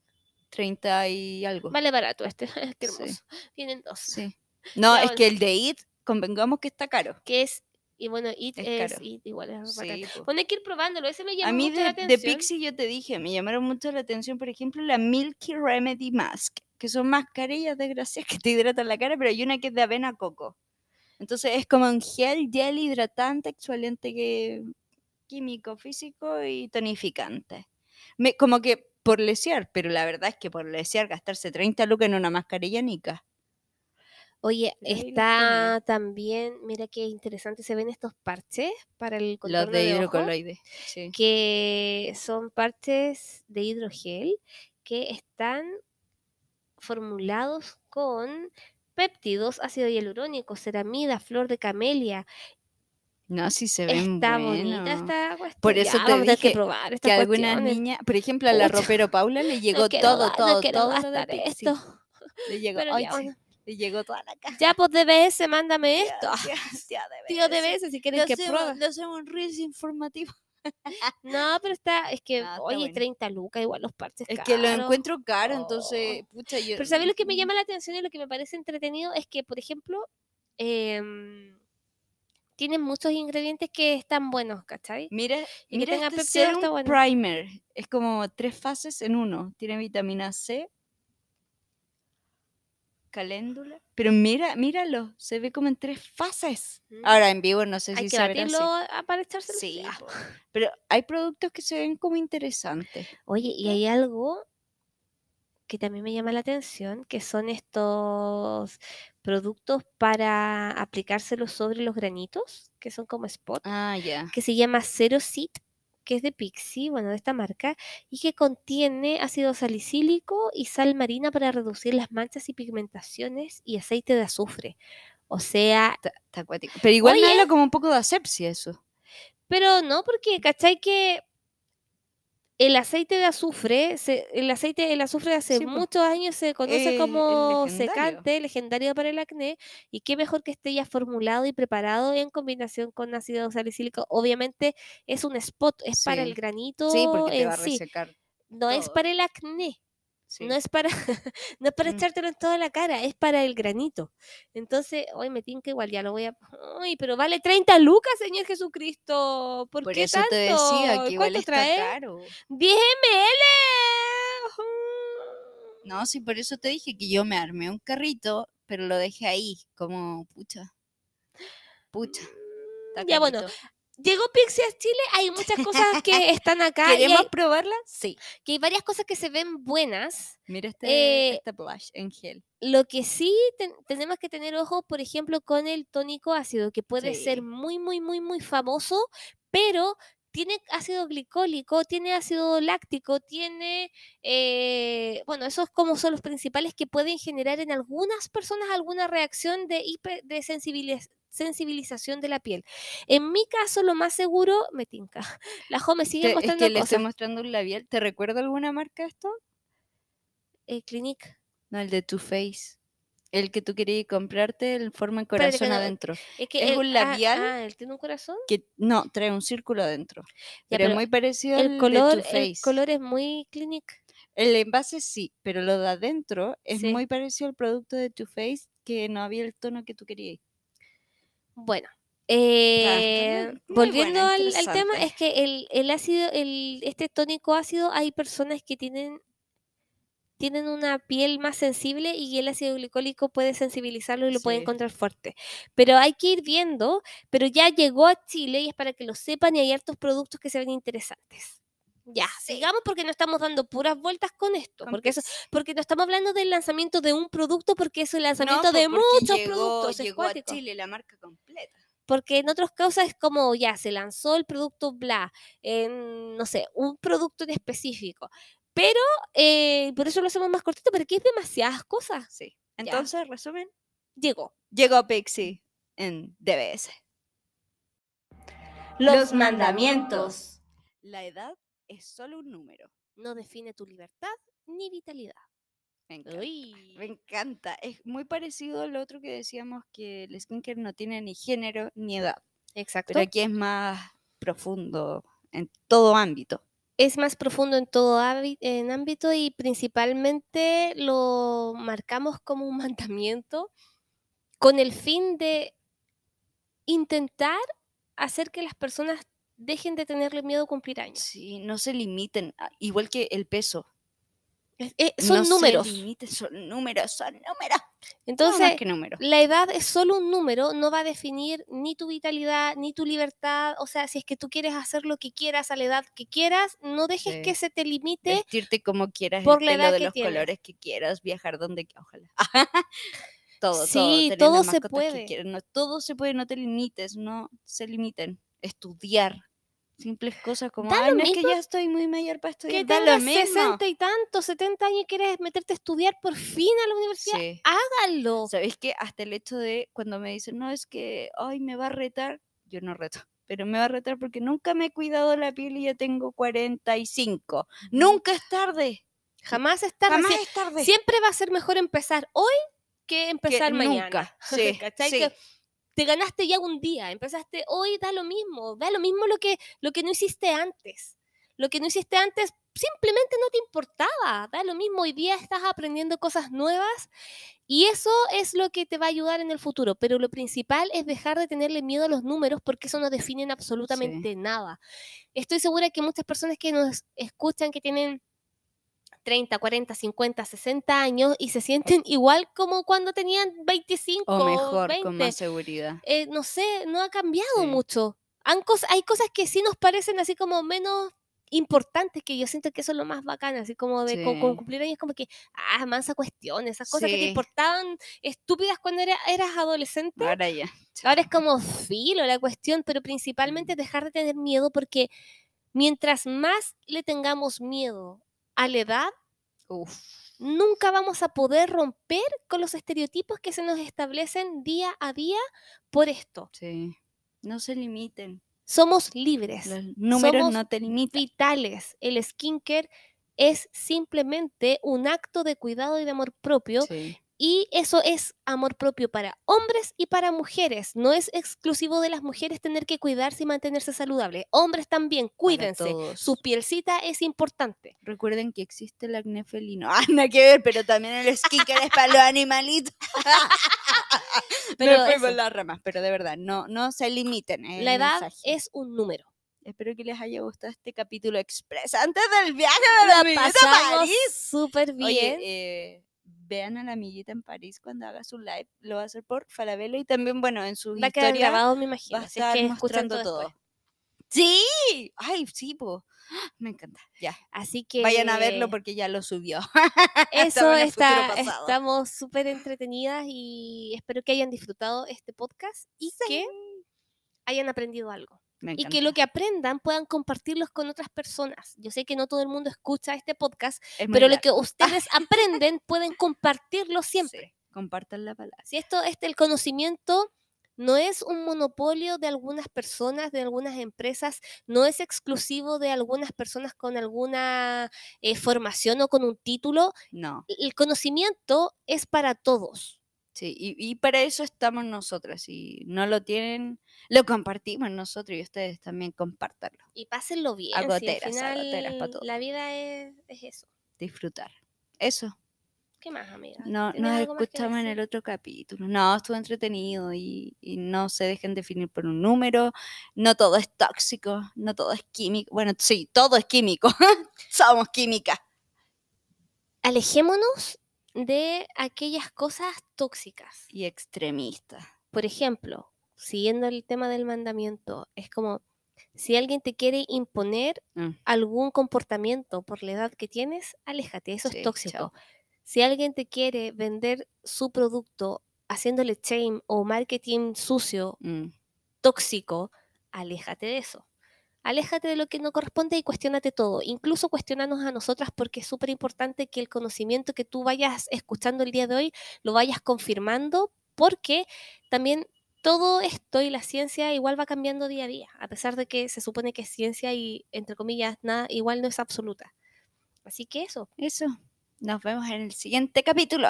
30 y algo. Vale barato este. Qué Sí. hermoso. Vienen dos. Sí. No, es bueno. que el de IT, convengamos que está caro. Que es, y bueno, It Es es, caro. It, igual es Sí. Bueno, hay que ir probándolo. Ese me llama A mí mucho la de, de atención. Pixie yo te dije, me llamaron mucho la atención, por ejemplo, la Milky Remedy Mask, que son mascarillas desgraciadas que te hidratan la cara, pero hay una que es de avena coco. Entonces es como un gel, gel hidratante, exfoliante que, químico, físico y tonificante. Me, como que por lesear, pero la verdad es que por lesear gastarse 30 lucas en una mascarilla nica. Oye, los está también, mira qué interesante se ven estos parches para el Los contorno de de ojo, hidrocoloides. Sí. que son parches de hidrogel que están formulados con péptidos, ácido hialurónico, ceramida, flor de camelia. No, sí se ven Está buenos. bonita esta cuestión. Por eso Ya, te tener que dije probar que algunas niñas, por ejemplo, a la ropero Paula le No llegó todo, no todo, todo de esto. Le llegó, bueno. le llegó toda la caja. Ya, pues DBS, mándame esto. ya, ya, de Tío. DBS, si quieren Le que pruebe. le hacemos un reels informativo. No, pero está, es que, No, está oye, bueno. 30 lucas, igual los parches Es que lo encuentro caro, entonces, pucha, yo... Pero ¿sabes lo que me llama la atención y lo que me parece entretenido? Es que, por ejemplo, em, tienen muchos ingredientes que están buenos, ¿cachai? Mira, Y mira este bueno. primer. Es como tres fases en uno. Tiene vitamina C, caléndula. Pero mira, míralo, se ve como en tres fases. Mm. Ahora en vivo no sé Hay si que se verá así. para echárselo. Sí. Pero hay productos que se ven como interesantes. Oye, y hay algo que también me llama la atención, que son estos productos para aplicárselos sobre los granitos, que son como spot, Ah, ya. que se llama Zero que es de Pixie, bueno, de esta marca, y que contiene ácido salicílico y sal marina para reducir las manchas y pigmentaciones y aceite de azufre. O sea, Está, acuático. Pero igual me habla como un poco de asepsia eso. Pero no, porque, ¿cachai? Que el aceite de azufre, se- el aceite, el azufre de hace Sí, po. muchos años se conoce Eh, como legendario. secante, legendario para el acné, y qué mejor que esté ya formulado y preparado en combinación con ácido salicílico. Obviamente es un spot, es para el granito Sí, porque te en va a sí, resecar. no es para el acné. Sí. No es para, no es para Mm. echártelo en toda la cara, es para el granito. Entonces, hoy me tinca igual, ya lo voy a. Ay, pero vale 30 lucas, Señor Jesucristo. ¿Por, Por qué eso te tanto? decía que igual ¿Cuánto está trae? caro. 10 ml. No, sí, por eso te dije que yo me armé un carrito, pero lo dejé ahí, como pucha. Pucha. está Ya bueno. Llegó Pixie a Chile, hay muchas cosas que están acá. ¿Queremos hay- probarla? sí, que hay varias cosas que se ven buenas. Mira este, Eh, este blush en gel. Lo que sí ten- tenemos que tener ojo, por ejemplo, con el tónico ácido, que puede ser muy, muy, muy, muy famoso, pero tiene ácido glicólico, tiene ácido láctico, tiene, eh, bueno, esos como son los principales que pueden generar en algunas personas alguna reacción de, hiper- de sensibiliz- sensibilización de la piel. En mi caso, lo más seguro, me tinca. La Jo me sigue Te- es mostrando que le estoy mostrando un labial. ¿Te recuerda alguna marca esto? Eh, Clinique. No, el de Too Faced. El que tú querías comprarte en forma que corazón no- adentro. Es, que Es un ah, labial Ah, ¿él tiene un corazón? Que no, trae un círculo adentro. Ya, pero, es muy parecido El al color, de Too el color es muy Clinique. El envase sí, pero lo de adentro es Sí. muy parecido al producto de Too Faced que no había el tono que tú querías. Bueno, eh, volviendo al, al tema, es que el, el ácido, el, este tónico ácido, hay personas que tienen, tienen una piel más sensible y el ácido glicólico puede sensibilizarlo y lo puede encontrar fuerte. Pero hay que ir viendo, pero ya llegó a Chile y es para que lo sepan y hay hartos productos que se ven interesantes. Ya, Sí. sigamos porque no estamos dando puras vueltas con esto, Con porque eso, porque no estamos hablando del lanzamiento de un producto, porque es el lanzamiento de muchos llegó, productos. es Llegó a. Chile la marca completa. Porque en otros casos es como ya se lanzó el producto bla, en, no sé, un producto en específico. Pero eh, por eso lo hacemos más cortito, porque es demasiadas cosas. Sí. Entonces, resumen, Llegó. llegó Pixie en DBS. Los mandamientos. La edad es solo un número. No define tu libertad ni vitalidad. Me encanta. Uy. Me encanta. Es muy parecido al otro que decíamos que el skincare no tiene ni género ni edad. Exacto. Pero aquí es más profundo en todo ámbito. es más profundo en todo en ámbito y principalmente lo marcamos como un mandamiento con el fin de intentar hacer que las personas dejen de tenerle miedo a cumplir años. Sí, no se limiten. Igual que el peso. Es- eh, son no números. Se limiten, son números, son números. Entonces, no más que números. la edad es solo un número, no va a definir ni tu vitalidad, ni tu libertad. O sea, si es que tú quieres hacer lo que quieras a la edad que quieras, no dejes Sí. que se te limite. Vestirte como quieras, por el la pelo edad de que los tienes. colores que quieras, viajar donde ojalá. todo, Sí, todo, todo se que puede. quieras, no, todo se puede, no te limites, no se limiten. Estudiar, Simples cosas como, ay, no es que ya estoy muy mayor para estudiar. Que tengas mismo. 60 y tantos, 70 años y quieres meterte a estudiar por fin a la universidad, Sí. hágalo. ¿Sabéis que hasta el hecho de cuando me dicen, no, es que, ay, me va a retar, yo no reto, pero me va a retar porque nunca me he cuidado la piel y ya tengo 45. Nunca es tarde. Jamás es tarde. Jamás Sie- es tarde. Siempre va a ser mejor empezar hoy que Que empezar mañana. nunca. Sí, ¿Cachai? sí. Que te ganaste ya un día, empezaste hoy, da lo mismo, da lo mismo lo que, lo que no hiciste antes. Lo que no hiciste antes simplemente no te importaba, da lo mismo, hoy día estás aprendiendo cosas nuevas y eso es lo que te va a ayudar en el futuro, pero lo principal es dejar de tenerle miedo a los números porque eso no definen absolutamente nada. Estoy segura que muchas personas que nos escuchan que tienen 30, 40, 50, 60 años y se sienten igual como cuando tenían 25 O mejor, 20. con más seguridad. Eh, no sé, no ha cambiado Sí. mucho. Han cos- hay cosas que sí nos parecen así como menos importantes que yo siento que eso es lo más bacán, así como de co- con cumplir años como que, ah, mansa cuestión, esas cosas que te importaban estúpidas cuando era- eras adolescente. Ahora ya. Ahora es como filo la cuestión, pero principalmente dejar de tener miedo porque mientras más le tengamos miedo a la edad, Uf. nunca vamos a poder romper con los estereotipos que se nos establecen día a día por esto. Sí. No se limiten. Somos libres, Los números Somos no te limitan. vitales. El skincare es simplemente un acto de cuidado y de amor propio Sí. Y eso es amor propio para hombres y para mujeres. No es exclusivo de las mujeres tener que cuidarse y mantenerse saludable. Hombres también, cuídense. Su pielcita es importante. Recuerden que existe el acné felino. Ah, nada que ver, pero también el skincare es para los animalitos. Pero Me fui por las ramas, pero de verdad, no, no se limiten. es la edad mensaje. es un número. Espero que les haya gustado este capítulo express antes del viaje de La pasamos París. súper bien. Oye, eh, vean a la amiguita en París cuando haga su live. Lo va a hacer por Falabella y también, bueno, en sus Va a quedar historias grabado, me imagino. va a es estar que escuchan mostrando todo. después. Sí, ay, sí, po. Me encanta. Ya, Así que vayan a verlo porque ya lo subió. eso está, estamos súper entretenidas y espero que hayan disfrutado este podcast y que hayan aprendido algo. Y que lo que aprendan puedan compartirlos con otras personas. Yo sé que no todo el mundo escucha este podcast, Es pero lo que ustedes aprenden pueden compartirlo siempre. Sí, compartan la palabra. Si esto, este, el conocimiento no es un monopolio de algunas personas, de algunas empresas, no es exclusivo de algunas personas con alguna eh, formación o con un título. No, El conocimiento es para todos. Sí, y, y para eso estamos nosotras. Si no lo tienen, lo compartimos nosotros y ustedes también compártanlo. Y pásenlo bien. A si al goteras, a final goteras pa' todo. la vida es, es eso. Disfrutar. Eso. ¿Qué más, amiga? No, ¿Tienes nos escuchamos en el otro capítulo. No, estuvo entretenido y, y no se dejen definir por un número. No todo es tóxico, no todo es químico. Bueno, sí, todo es químico. Somos química. alejémonos de aquellas cosas tóxicas. Y extremista. Por ejemplo, siguiendo el tema del mandamiento, es como si alguien te quiere imponer Mm. algún comportamiento por la edad que tienes, aléjate, eso Sí, es tóxico. chao. Si alguien te quiere vender su producto haciéndole shame o marketing sucio, Mm, tóxico, aléjate de eso. Aléjate de lo que no corresponde y cuestionate todo. Incluso cuestionarnos a nosotras porque es súper importante que el conocimiento que tú vayas escuchando el día de hoy lo vayas confirmando porque también todo esto y la ciencia igual va cambiando día a día, a pesar de que se supone que es ciencia y entre comillas nada igual no es absoluta. Así que eso. Eso. Nos vemos en el siguiente capítulo.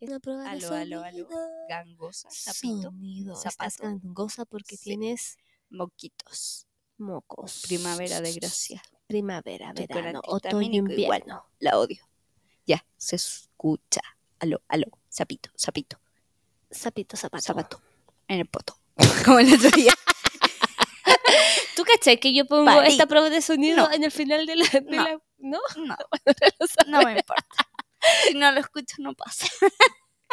Es una prueba de Aló, aló, aló. sonido. Gangosa, sapito, Sonido. Estás zapato. gangosa porque Sí. tienes moquitos. mocos. Primavera de gracia. Primavera, verano, otoño, invierno. La odio. Ya, se escucha. Aló, aló. Sapito, sapito. Zapito, zapato. Zapato. En el poto. Como el otro día. ¿Tú cachai que yo pongo Parí. esta prueba de sonido No. en el final de la... de No. la- ¿No? No, no me importa. Si no lo escucho, no pasa.